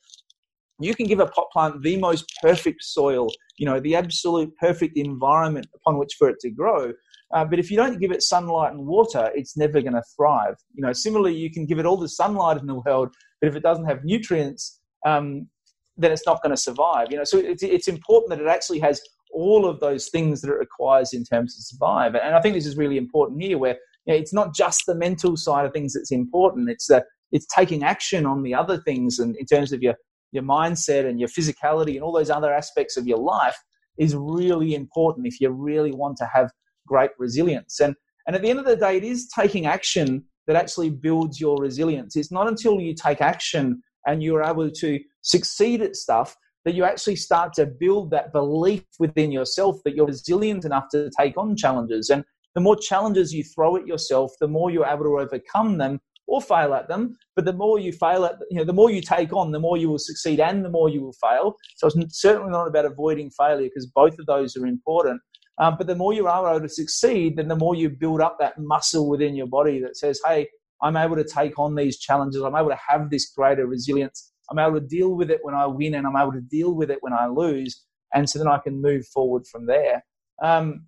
you can give a pot plant the most perfect soil, you know, the absolute perfect environment upon which for it to grow. Uh, but if you don't give it sunlight and water, it's never going to thrive. You know, similarly, you can give it all the sunlight in the world, but if it doesn't have nutrients, um, then it's not going to survive. You know, so it's, it's important that it actually has all of those things that it requires in terms to survive. And I think this is really important here, where you know, it's not just the mental side of things that's important. It's that it's taking action on the other things, and in terms of your your mindset and your physicality and all those other aspects of your life is really important if you really want to have great resilience. And and at the end of the day, it is taking action that actually builds your resilience. It's not until you take action and you're able to succeed at stuff that you actually start to build that belief within yourself that you're resilient enough to take on challenges. And the more challenges you throw at yourself, the more you're able to overcome them or fail at them. But the more you fail at, you know, the more you take on, the more you will succeed and the more you will fail. So it's certainly not about avoiding failure because both of those are important. Um, but the more you are able to succeed, then the more you build up that muscle within your body that says, hey, I'm able to take on these challenges. I'm able to have this greater resilience. I'm able to deal with it when I win and I'm able to deal with it when I lose. And so then I can move forward from there. Um,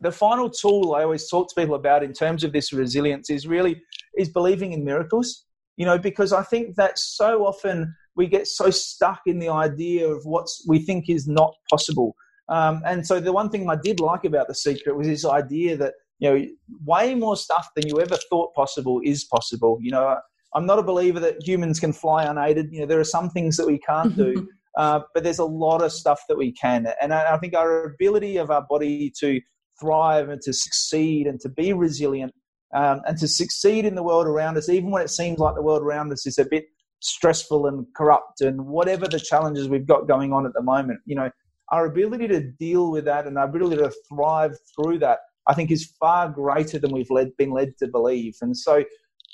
the final tool I always talk to people about in terms of this resilience is really is believing in miracles. You know, because I think that so often we get so stuck in the idea of what we think is not possible. Um, and so the one thing I did like about the secret was this idea that you know way more stuff than you ever thought possible is possible. You know, I'm not a believer that humans can fly unaided. You know, there are some things that we can't do, uh, but there's a lot of stuff that we can. And I, I think our ability of our body to thrive and to succeed and to be resilient um, and to succeed in the world around us, even when it seems like the world around us is a bit stressful and corrupt and whatever the challenges we've got going on at the moment. You know, our ability to deal with that and our ability to thrive through that, I think, is far greater than we've led, been led to believe. And so,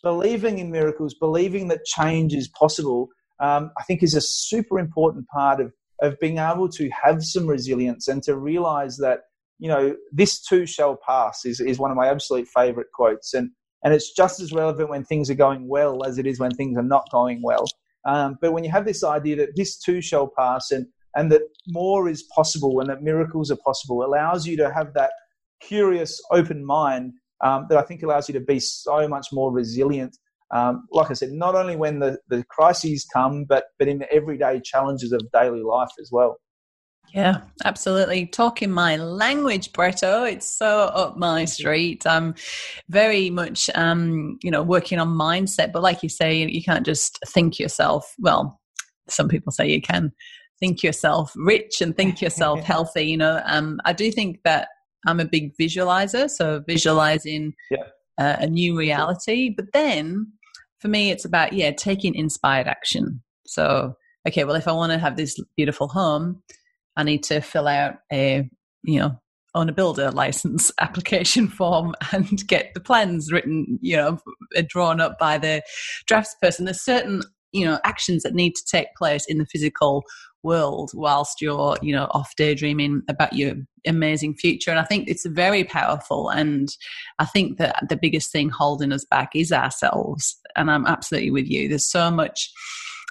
believing in miracles, believing that change is possible, um, I think, is a super important part of of being able to have some resilience and to realize that you know this too shall pass is, is one of my absolute favorite quotes. And and it's just as relevant when things are going well as it is when things are not going well. Um, but when you have this idea that this too shall pass and and that more is possible and that miracles are possible allows you to have that curious open mind um, that i think allows you to be so much more resilient. Um, like I said, not only when the, the crises come, but but in the everyday challenges of daily life as well. Yeah, absolutely. Talking my language, Bretto. It's so up my street. I'm very much, um, you know, working on mindset. But like you say, you can't just think yourself. Well, some people say you can think yourself rich and think yourself healthy. You know, um, I do think that I'm a big visualizer. So visualizing yeah. uh, a new reality. But then for me, it's about, yeah, taking inspired action. So, okay, well, if I want to have this beautiful home, I need to fill out a, you know, own a builder license application form and get the plans written, you know, uh, drawn up by the drafts person. There's certain, you know, actions that need to take place in the physical world whilst you're you know off daydreaming about your amazing future. And i think it's very powerful. And i think that the biggest thing holding us back is ourselves. And i'm absolutely with you. There's so much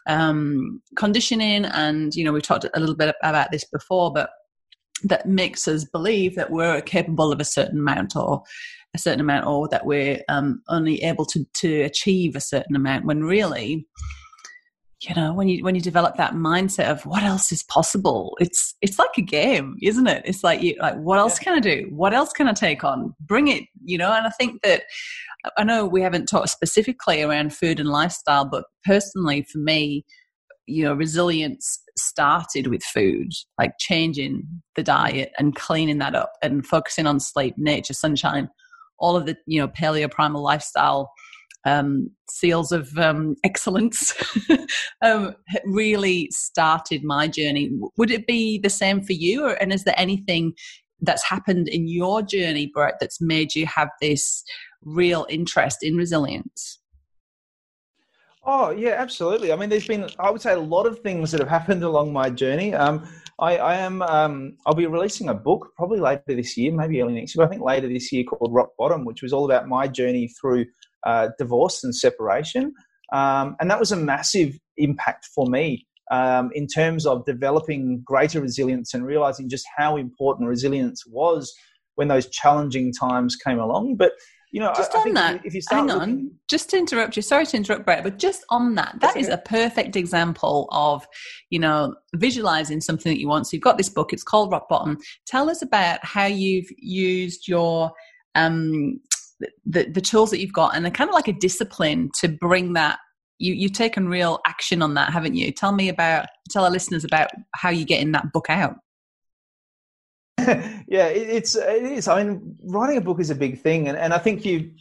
um, conditioning and you know we talked a little bit about this before but that makes us believe that we're capable of a certain amount or a certain amount or that we're um, only able to, to achieve a certain amount when really you know when you when you develop that mindset of what else is possible it's it's like a game isn't it? It's like you like what else yeah. can i do? What else can i take on? Bring it you know? And i think that i know we haven't talked specifically around food and lifestyle but personally for me you know resilience started with food like changing the diet and cleaning that up and focusing on sleep nature sunshine all of the you know paleo primal lifestyle um, seals of um, excellence um, really started my journey. Would it be the same for you? Or, and is there anything that's happened in your journey, Brett, that's made you have this real interest in resilience? Oh yeah, absolutely. I mean, there's been I would say a lot of things that have happened along my journey. Um, I, I, am um, I'll be releasing a book probably later this year, maybe early next year. I think later this year called Rock Bottom, which was all about my journey through uh, divorce and separation. Um, and that was a massive impact for me um, in terms of developing greater resilience and realizing just how important resilience was when those challenging times came along. But you know, just I, on I that, if you start hang looking, on, just to interrupt you, sorry to interrupt, Brett, but just on that, that is okay. a perfect example of, you know, visualizing something that you want. So you've got this book; it's called Rock Bottom. Tell us about how you've used your um, the, the tools that you've got and a kind of like a discipline to bring that you, you've taken real action on that haven't you tell me about tell our listeners about how you get in that book out yeah it, it's it is. I mean writing a book is a big thing and, and i think you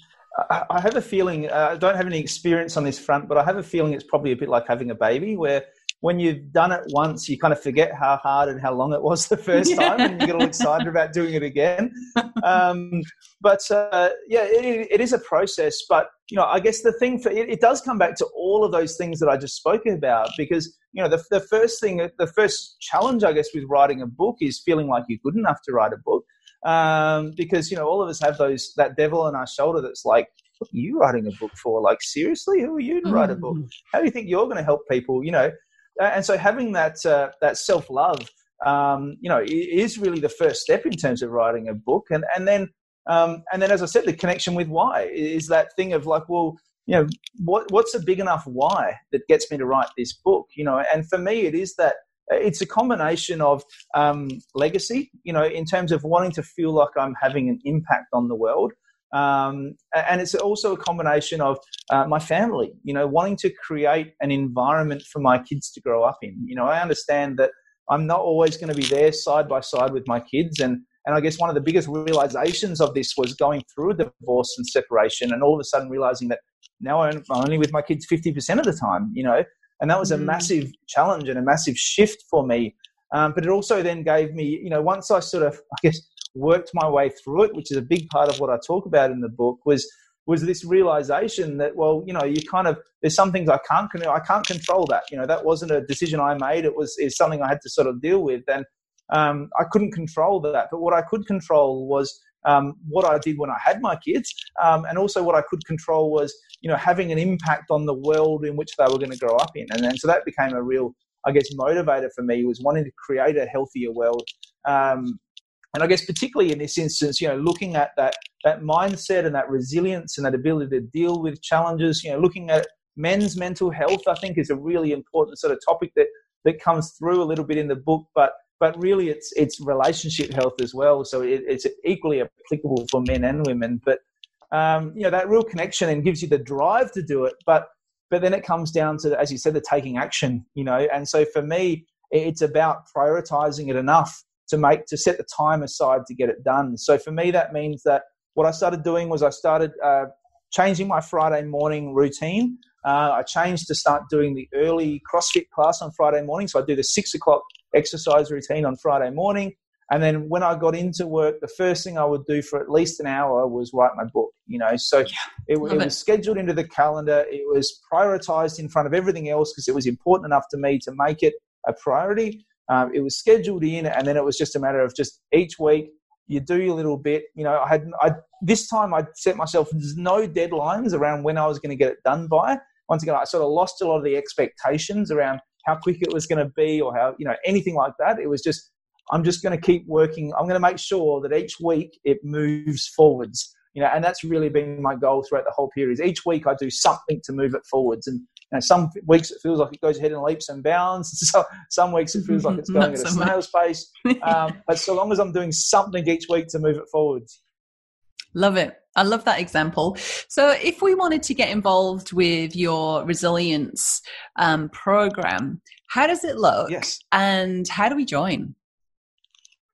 I have a feeling, uh, I don't have any experience on this front, but I have a feeling it's probably a bit like having a baby where when you've done it once, you kind of forget how hard and how long it was the first yeah. time, and you get all excited about doing it again. Um, but uh, yeah, it, it is a process. But you know, I guess the thing for it, it, does come back to all of those things that I just spoke about, because you know, the, the first thing, the first challenge, I guess, with writing a book is feeling like you're good enough to write a book, um, because you know, all of us have those that devil on our shoulder that's like, what are you writing a book for? Like, seriously, who are you to write a book? Mm. How do you think you're going to help people? You know, and so having that uh, that self love, um, you know, is really the first step in terms of writing a book, and and then um, and then as I said, the connection with why. Is that thing of like, well, you know, what what's a big enough why that gets me to write this book, you know, and for me, it is that it's a combination of um, legacy, you know, in terms of wanting to feel like I'm having an impact on the world, um, and it's also a combination of uh, my family, you know, wanting to create an environment for my kids to grow up in. You know, I understand that I'm not always going to be there side by side with my kids. And, and I guess one of the biggest realizations of this was going through a divorce and separation and all of a sudden realizing that now I'm only with my kids 50% of the time, you know, and that was a mm. massive challenge and a massive shift for me Um, but it also then gave me, you know, once I sort of, I guess, worked my way through it, which is a big part of what I talk about in the book, was was this realization that well you know you kind of there's some things i can't i can't control that. You know that wasn't a decision i made. It was is something i had to sort of deal with. And um, i couldn't control that. But what i could control was um, what i did when i had my kids um, and also what i could control was you know having an impact on the world in which they were going to grow up in. And, and so that became a real i guess motivator for me was wanting to create a healthier world um, and I guess particularly in this instance, you know, looking at that that mindset and that resilience and that ability to deal with challenges, you know, looking at men's mental health, I think is a really important sort of topic that that comes through a little bit in the book, but but really it's it's relationship health as well. So it, it's equally applicable for men and women. But um, you know that real connection and gives you the drive to do it. But but then it comes down to, as you said, the taking action. You know, and so for me, it's about prioritizing it enough to make to set the time aside to get it done. So for me, that means that what I started doing was I started uh, changing my Friday morning routine. Uh, I changed to start doing the early CrossFit class on Friday morning. So I do the six o'clock exercise routine on Friday morning. And then when I got into work, the first thing I would do for at least an hour was write my book. You know, so yeah, it, it was scheduled into the calendar. It was prioritized in front of everything else because it was important enough to me to make it a priority. Um, it was scheduled in, and then it was just a matter of just each week you do your little bit. You know, I had I this time I set myself there's no deadlines around when I was going to get it done by. Once again, I sort of lost a lot of the expectations around how quick it was going to be or how you know anything like that. It was just I'm just going to keep working. I'm going to make sure that each week it moves forwards. You know, and that's really been my goal throughout the whole period. Each week I do something to move it forwards, and you know, some weeks it feels like it goes ahead in leaps and bounds. So, some weeks it feels like it's going at a snail's pace. Um, but so long as I'm doing something each week to move it forwards. Love it. I love that example. So, if we wanted to get involved with your resilience um, program, how does it look? Yes. And how do we join?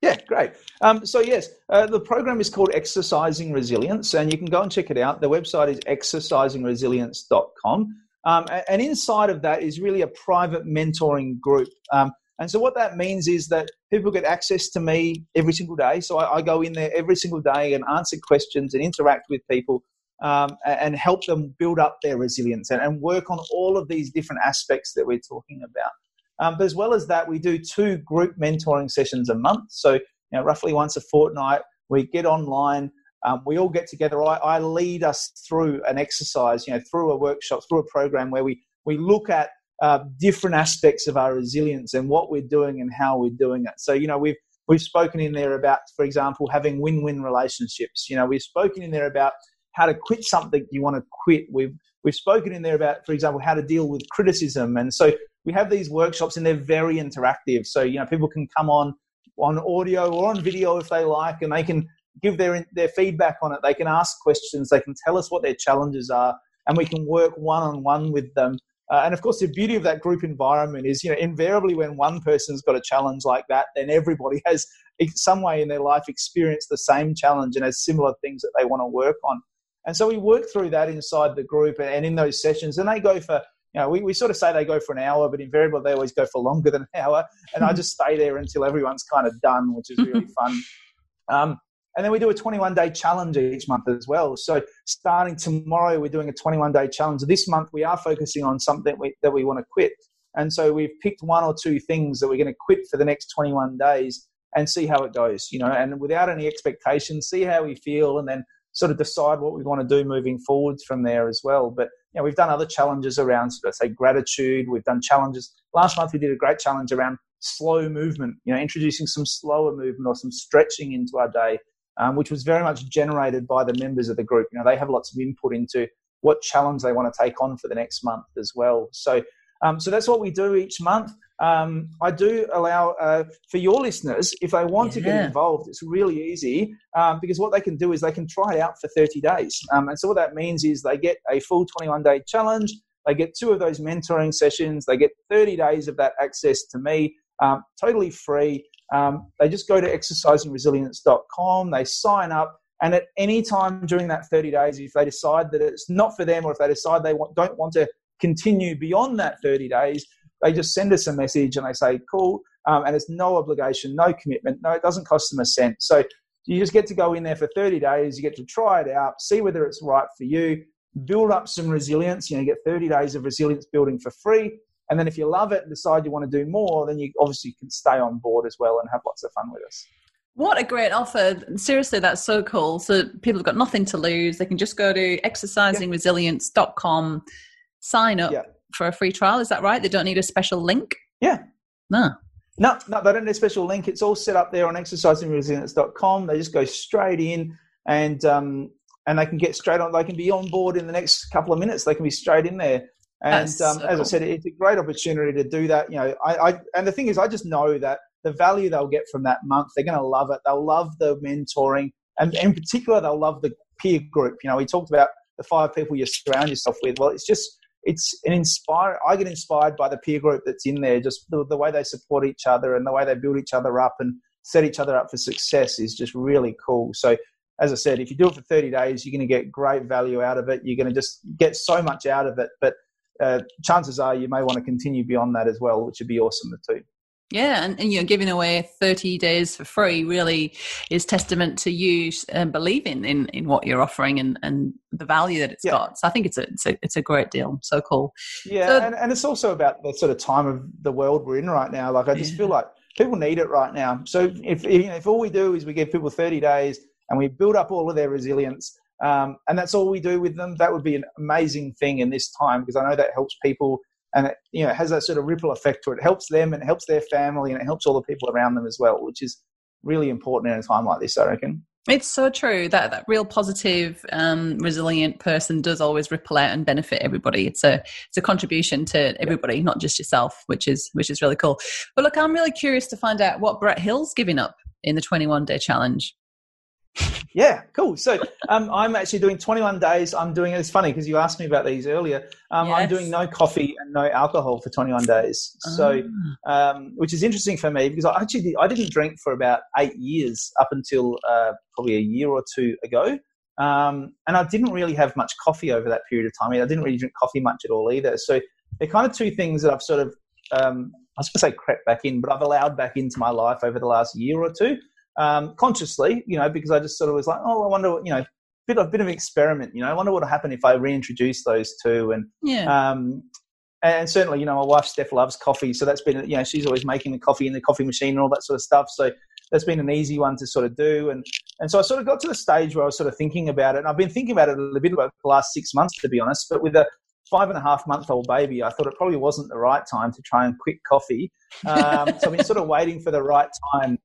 Yeah, great. Um, so, yes, uh, the program is called Exercising Resilience, and you can go and check it out. The website is exercisingresilience.com. Um, and inside of that is really a private mentoring group. Um, and so what that means is that people get access to me every single day. So I, I go in there every single day and answer questions and interact with people um, and help them build up their resilience and, and, work on all of these different aspects that we're talking about. Um, but as well as that, we do two group mentoring sessions a month. So you know, roughly once a fortnight, we get online um, we all get together. I, I, lead us through an exercise, you know, through a workshop, through a program where we, we look at uh, different aspects of our resilience and what we're doing and how we're doing it. So, you know, we've, we've spoken in there about, for example, having win-win relationships. You know, we've spoken in there about how to quit something you want to quit. We've, we've spoken in there about, for example, how to deal with criticism. And so we have these workshops and they're very interactive. So, you know, people can come on on audio or on video if they like, and they can give their their feedback on it. They can ask questions. They can tell us what their challenges are, and we can work one on one with them. Uh, and of course, the beauty of that group environment is, you know, invariably when one person's got a challenge like that, then everybody has some way in their life experienced the same challenge and has similar things that they want to work on. And so we work through that inside the group and in those sessions, and they go for you know, we, we sort of say they go for an hour, but invariably they always go for longer than an hour. And I just stay there until everyone's kind of done, which is really fun. Um, and then we do a 21 day challenge each month as well. So starting tomorrow, we're doing a 21 day challenge. This month, we are focusing on something we, that we want to quit. And so we've picked one or two things that we're going to quit for the next 21 days and see how it goes, you know, and without any expectations, see how we feel and then sort of decide what we want to do moving forwards from there as well. But, you know, we've done other challenges around, let's say, gratitude. We've done challenges. Last month, we did a great challenge around slow movement, you know, introducing some slower movement or some stretching into our day um, which was very much generated by the members of the group. You know, they have lots of input into what challenge they want to take on for the next month as well. So, um, so that's what we do each month. Um, I do allow uh, for your listeners, if they want yeah. to get involved, it's really easy um, because what they can do is they can try it out for 30 days. Um, and so, what that means is they get a full 21 day challenge, they get two of those mentoring sessions, they get 30 days of that access to me, um, totally free. Um, they just go to exercisingresilience.com, they sign up, and at any time during that 30 days, if they decide that it's not for them or if they decide they want, don't want to continue beyond that 30 days, they just send us a message and they say, Cool, um, and it's no obligation, no commitment, no, it doesn't cost them a cent. So you just get to go in there for 30 days. You get to try it out, see whether it's right for you, build up some resilience. You know, you get 30 days of resilience building for free. And then if you love it and decide you want to do more, then you obviously can stay on board as well and have lots of fun with us. What a great offer. Seriously, that's so cool. So people have got nothing to lose. They can just go to exercisingresilience.com, sign up yeah. for a free trial. Is that right? They don't need a special link? Yeah. No. No, no, they don't need a special link. It's all set up there on exercisingresilience.com. They just go straight in and um, and they can get straight on. They can be on board in the next couple of minutes. They can be straight in there. And um, as cool. I said, it's a great opportunity to do that. You know, I, I and the thing is, I just know that the value they'll get from that month, they're going to love it. They'll love the mentoring, and in particular, they'll love the peer group. You know, we talked about the five people you surround yourself with. Well, it's just it's an inspire. I get inspired by the peer group that's in there. Just the, the way they support each other and the way they build each other up and set each other up for success is just really cool. So, as I said, if you do it for 30 days, you're going to get great value out of it. You're going to just get so much out of it. But uh, chances are you may want to continue beyond that as well, which would be awesome too. Yeah, and, and you know, giving away thirty days for free really is testament to you uh, believing in in what you're offering and and the value that it's yeah. got. So I think it's a, it's a it's a great deal. So cool. Yeah, so, and, and it's also about the sort of time of the world we're in right now. Like I just yeah. feel like people need it right now. So if if all we do is we give people thirty days and we build up all of their resilience, um, and that's all we do with them, that would be an amazing thing in this time because I know that helps people and it you know has that sort of ripple effect to it. it helps them and it helps their family and it helps all the people around them as well which is really important in a time like this i reckon it's so true that that real positive, um, resilient person does always ripple out and benefit everybody. It's a it's a contribution to everybody, not just yourself, which is which is really cool. But look, I'm really curious to find out what Brett Hill's giving up in the 21 day challenge. Yeah, cool. So um, I'm actually doing 21 days. I'm doing it's funny because you asked me about these earlier. Um, yes. I'm doing no coffee and no alcohol for 21 days. So, ah. um, which is interesting for me because I actually I didn't drink for about eight years up until uh, probably a year or two ago. Um, and I didn't really have much coffee over that period of time. I, mean, I didn't really drink coffee much at all either. So they're kind of two things that I've sort of um, I was going to say crept back in, but I've allowed back into my life over the last year or two um, consciously, you know, because I just sort of was like, oh, I wonder, you know, bit of bit of an experiment, you know, I wonder what would happen if I reintroduce those two, and yeah. Um, and certainly, you know, my wife Steph loves coffee, so that's been, you know, she's always making the coffee in the coffee machine and all that sort of stuff. So that's been an easy one to sort of do, and and so I sort of got to the stage where I was sort of thinking about it, and I've been thinking about it a little bit about the last six months, to be honest. But with a five and a half month old baby, I thought it probably wasn't the right time to try and quit coffee. Um, so I've been sort of waiting for the right time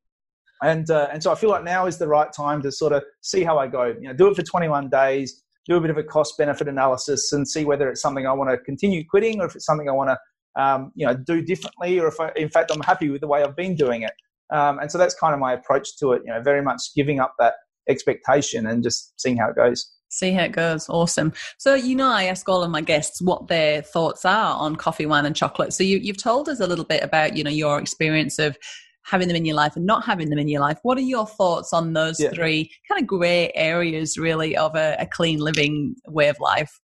and uh, and so I feel like now is the right time to sort of see how I go. You know, do it for 21 days, do a bit of a cost benefit analysis, and see whether it's something I want to continue quitting, or if it's something I want to um, you know do differently, or if I, in fact I'm happy with the way I've been doing it. Um, and so that's kind of my approach to it. You know, very much giving up that expectation and just seeing how it goes. See how it goes. Awesome. So, you know, I ask all of my guests what their thoughts are on coffee, wine, and chocolate. So, you, you've told us a little bit about, you know, your experience of having them in your life and not having them in your life. What are your thoughts on those yeah. three kind of grey areas, really, of a, a clean living way of life?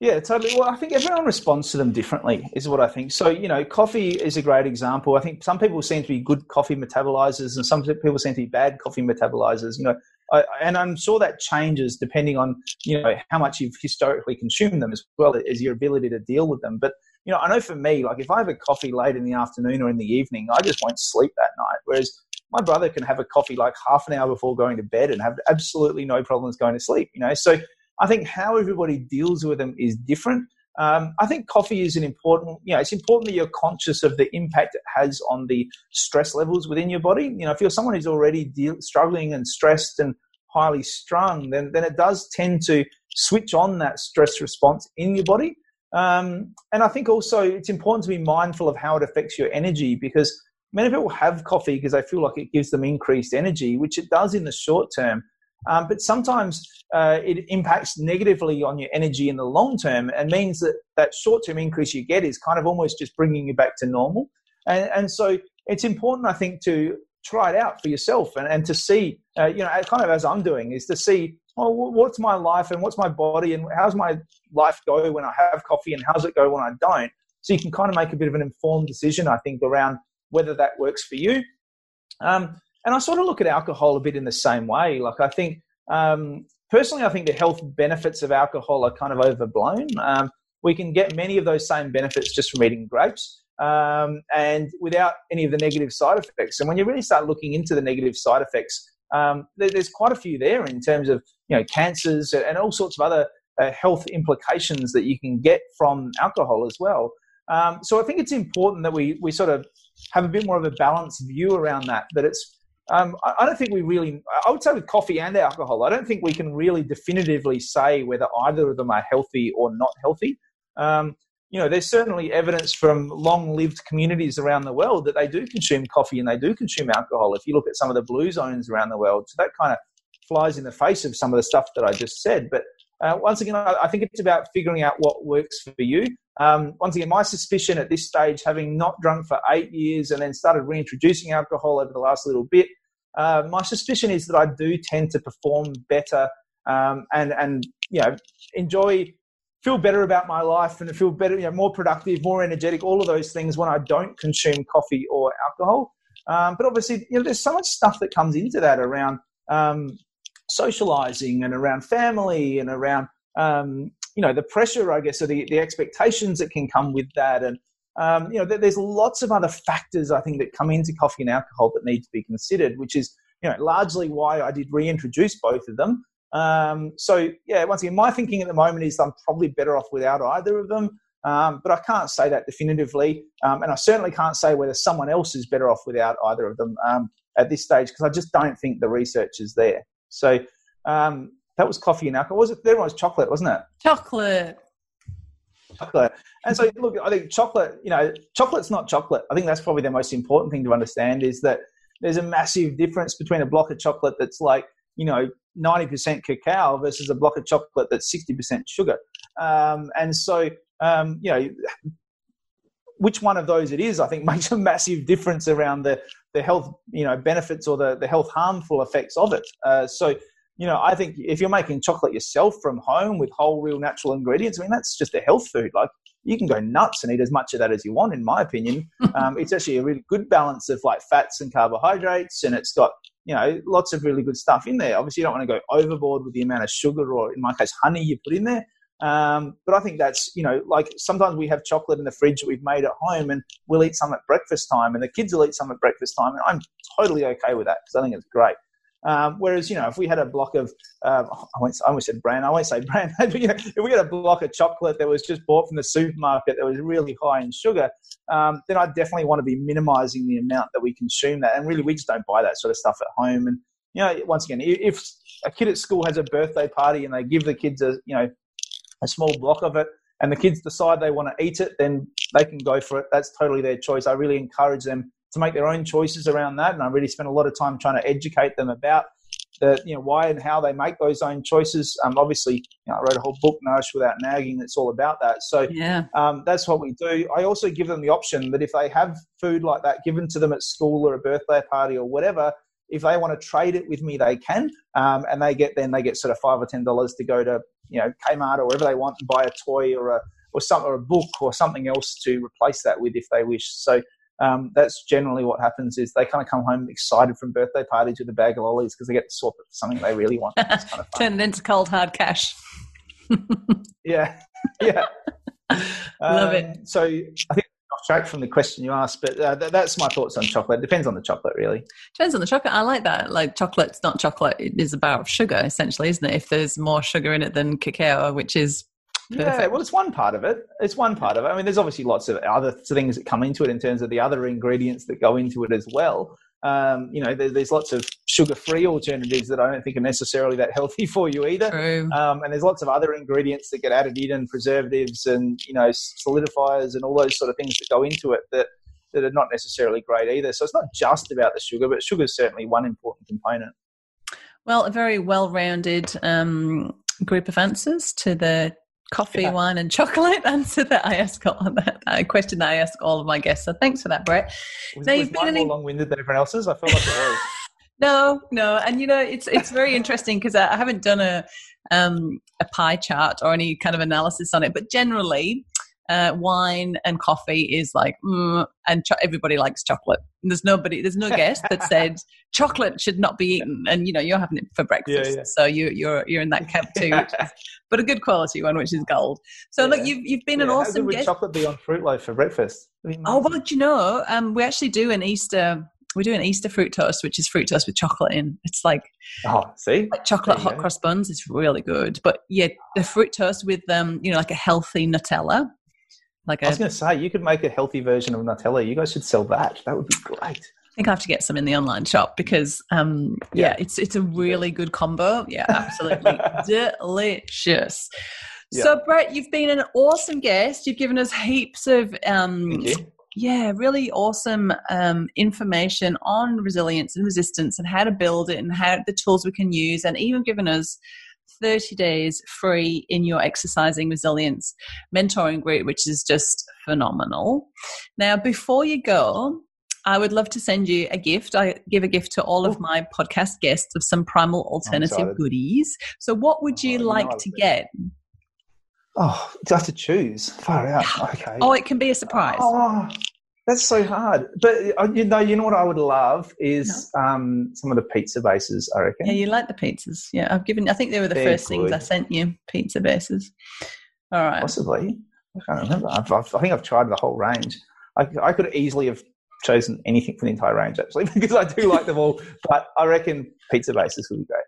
Yeah, totally. Well, I think everyone responds to them differently, is what I think. So, you know, coffee is a great example. I think some people seem to be good coffee metabolizers and some people seem to be bad coffee metabolizers. You know, I, and I'm sure that changes depending on, you know, how much you've historically consumed them as well as your ability to deal with them. But you know, I know for me, like if I have a coffee late in the afternoon or in the evening, I just won't sleep that night. Whereas my brother can have a coffee like half an hour before going to bed and have absolutely no problems going to sleep, you know. So I think how everybody deals with them is different. Um, I think coffee is an important, you know, it's important that you're conscious of the impact it has on the stress levels within your body. You know, if you're someone who's already deal, struggling and stressed and highly strung, then, then it does tend to switch on that stress response in your body. Um, and I think also it's important to be mindful of how it affects your energy because many people have coffee because they feel like it gives them increased energy, which it does in the short term. Um, but sometimes uh, it impacts negatively on your energy in the long term and means that that short term increase you get is kind of almost just bringing you back to normal. And, and so it's important, I think, to try it out for yourself and, and to see, uh, you know, kind of as I'm doing, is to see well, what's my life and what's my body and how's my life go when I have coffee and how's it go when I don't? So you can kind of make a bit of an informed decision, I think, around whether that works for you. Um, and I sort of look at alcohol a bit in the same way. Like I think um, personally, I think the health benefits of alcohol are kind of overblown. Um, we can get many of those same benefits just from eating grapes um, and without any of the negative side effects. And when you really start looking into the negative side effects, um, there, there's quite a few there in terms of you know cancers and all sorts of other uh, health implications that you can get from alcohol as well. Um, so I think it's important that we we sort of have a bit more of a balanced view around that. That it's um, I, I don't think we really I would say with coffee and alcohol I don't think we can really definitively say whether either of them are healthy or not healthy. Um, you know, there's certainly evidence from long-lived communities around the world that they do consume coffee and they do consume alcohol. If you look at some of the blue zones around the world, so that kind of flies in the face of some of the stuff that I just said. But uh, once again, I, think it's about figuring out what works for you. Um, once again, my suspicion at this stage, having not drunk for eight years and then started reintroducing alcohol over the last little bit, uh, my suspicion is that I do tend to perform better um, and and you know enjoy feel better about my life and feel better, you know, more productive, more energetic, all of those things when I don't consume coffee or alcohol. Um, but obviously, you know, there's so much stuff that comes into that around um, socializing and around family and around, um, you know, the pressure, I guess, or the, the expectations that can come with that. And, um, you know, there's lots of other factors, I think, that come into coffee and alcohol that need to be considered, which is, you know, largely why I did reintroduce both of them. Um, so yeah, once again, my thinking at the moment is I'm probably better off without either of them. Um, but I can't say that definitively, um, and I certainly can't say whether someone else is better off without either of them um, at this stage because I just don't think the research is there. So um, that was coffee and alcohol. Was it? There was chocolate, wasn't it? Chocolate. Chocolate. And so look, I think chocolate. You know, chocolate's not chocolate. I think that's probably the most important thing to understand is that there's a massive difference between a block of chocolate that's like you know 90% cacao versus a block of chocolate that's 60% sugar. Um, and so, um, you know, which one of those it is, I think makes a massive difference around the, the health, you know, benefits or the, the health harmful effects of it. Uh, so, you know, I think if you're making chocolate yourself from home with whole, real, natural ingredients, I mean, that's just a health food. Like, you can go nuts and eat as much of that as you want, in my opinion. Um, it's actually a really good balance of like fats and carbohydrates, and it's got you know, lots of really good stuff in there. Obviously, you don't want to go overboard with the amount of sugar or, in my case, honey you put in there. Um, but I think that's, you know, like sometimes we have chocolate in the fridge that we've made at home and we'll eat some at breakfast time and the kids will eat some at breakfast time. And I'm totally okay with that because I think it's great. Um, whereas, you know, if we had a block of, um, I, won't, I almost said brand, I won't say brand, but you know, if we had a block of chocolate that was just bought from the supermarket that was really high in sugar, um, then I definitely want to be minimizing the amount that we consume that. And really, we just don't buy that sort of stuff at home. And, you know, once again, if a kid at school has a birthday party and they give the kids a, you know, a small block of it and the kids decide they want to eat it, then they can go for it. That's totally their choice. I really encourage them to make their own choices around that. And I really spend a lot of time trying to educate them about the, you know, why and how they make those own choices. Um, obviously, you know, I wrote a whole book, Nourish Without Nagging, that's all about that. So yeah. um, that's what we do. I also give them the option that if they have food like that given to them at school or a birthday party or whatever, if they want to trade it with me, they can, um, and they get then they get sort of five or ten dollars to go to you know Kmart or wherever they want and buy a toy or a or some or a book or something else to replace that with if they wish. So um, that's generally what happens is they kind of come home excited from birthday parties with a bag of lollies because they get to swap it for something they really want. Kind of Turn it into cold hard cash. yeah, yeah. Love um, it. So I think off track from the question you asked, but uh, th- that's my thoughts on chocolate. It depends on the chocolate, really. Depends on the chocolate. I like that. Like chocolate's not chocolate; it is about sugar, essentially, isn't it? If there's more sugar in it than cacao, which is Perfect. Yeah, well, it's one part of it. It's one part of it. I mean, there's obviously lots of other things that come into it in terms of the other ingredients that go into it as well. Um, you know, there's, there's lots of sugar-free alternatives that I don't think are necessarily that healthy for you either. True. Um, and there's lots of other ingredients that get added in, and preservatives, and you know, solidifiers, and all those sort of things that go into it that that are not necessarily great either. So it's not just about the sugar, but sugar is certainly one important component. Well, a very well-rounded um, group of answers to the coffee, yeah. wine, and chocolate answer that I ask all that a question that I ask all of my guests. So thanks for that, Brett. Was, now, was mine more long-winded than everyone else's? I feel like it was. no, no, and you know it's it's very interesting because I haven't done a um, a pie chart or any kind of analysis on it, but generally. Uh, wine and coffee is like, mm, and cho- everybody likes chocolate. And there's nobody, there's no guest that said chocolate should not be eaten, and you know you're having it for breakfast, Yeah, yeah. so you, you're you're in that camp too, which is, but a good quality one, which is gold. So look, you've you've been an Yeah, how awesome good would guest. chocolate be on fruit loaf for breakfast? Oh well, do you know, um, we actually do an Easter. We do an Easter fruit toast, which is fruit toast with chocolate in. It's like Oh, see? like chocolate hot go. cross buns. It's really good. But yeah, the fruit toast with um, you know, like a healthy Nutella, like I was going to say, you could make a healthy version of Nutella. You guys should sell that. That would be great. I think I have to get some in the online shop because, um, yeah, Yeah. it's it's a really good combo. Yeah, absolutely delicious. Yeah. So, Brett, you've been an awesome guest. You've given us heaps of, um, yeah, really awesome um, information on resilience and resistance and how to build it and how the tools we can use, and even given us 30 days free in your exercising resilience mentoring group, which is just phenomenal. Now, before you go, I would love to send you a gift. I give a gift to all of oh. my podcast guests of some primal oh, alternative goodies. So, what would Oh, you you know like to get? Oh, do I have to choose? Far out. Okay. Oh, it can be a surprise. Oh, that's so hard. But uh, you know, you know what I would love is um, some of the pizza bases. I reckon. Yeah, you like the pizzas. Yeah, I've given, I think they were the They're first things I sent you pizza bases. All right. Possibly. I can't remember. I've, I've, I think I've tried the whole range. I, I could easily have chosen anything from the entire range actually because I do like them all. But I reckon pizza bases would be great.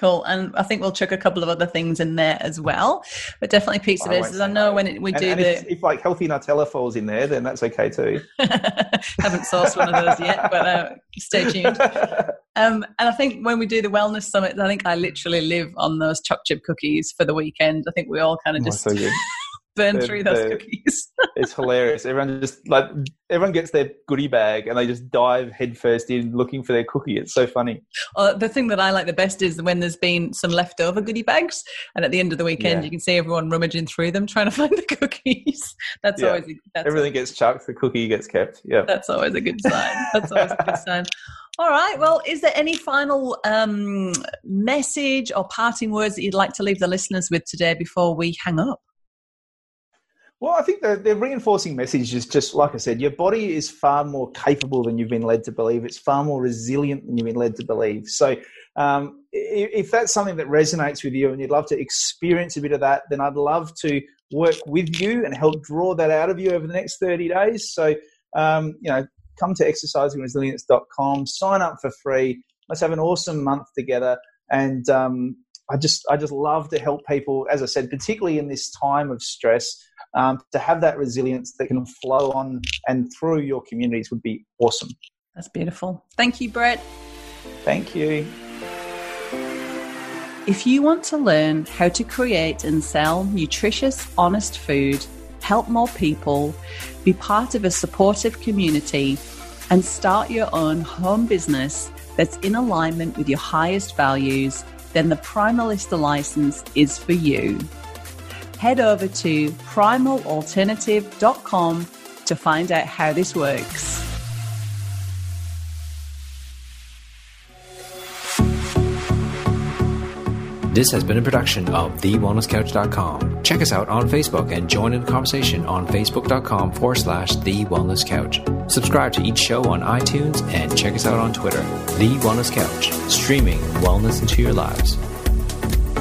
Cool. And I think we'll chuck a couple of other things in there as well. But definitely pizza I won't. I know no. when it, we And, do and the. if, if like healthy Nutella falls in there, then that's okay too. haven't sourced one of those yet, but uh, stay tuned. Um, and I think when we do the wellness summit, I think I literally live on those choc chip cookies for the weekend. I think we all kind of Oh, just so good. burn through those they're- cookies. It's hilarious. Everyone just like everyone gets their goodie bag and they just dive headfirst in looking for their cookie. It's so funny. Uh, the thing that I like the best is when there's been some leftover goodie bags, and at the end of the weekend, Yeah. you can see everyone rummaging through them trying to find the cookies. That's Yeah. always a, that's Everything gets chucked. The cookie gets kept. Yeah. that's always a good sign. That's always a good sign. All right. Well, is there any final um, message or parting words that you'd like to leave the listeners with today before we hang up? Well, I think the, the reinforcing message is just like I said, your body is far more capable than you've been led to believe. It's far more resilient than you've been led to believe. So, um, if, that's something that resonates with you and you'd love to experience a bit of that, then I'd love to work with you and help draw that out of you over the next 30 days. So, um, you know, come to exercisingresilience.com, sign up for free. Let's have an awesome month together. And um, I just, I just love to help people, as I said, particularly in this time of stress um, to have that resilience that can flow on and through your communities would be awesome. That's beautiful. Thank you, Brett. Thank you. If you want to learn how to create and sell nutritious, honest food, help more people, be part of a supportive community, and start your own home business that's in alignment with your highest values, then the Primalista license is for you. Head over to primalalternative.com to find out how this works. This has been a production of TheWellnessCouch.com. Check us out on Facebook and join in the conversation on Facebook.com forward slash The Wellness Couch. Subscribe to each show on iTunes and check us out on Twitter. The Wellness Couch, streaming wellness into your lives.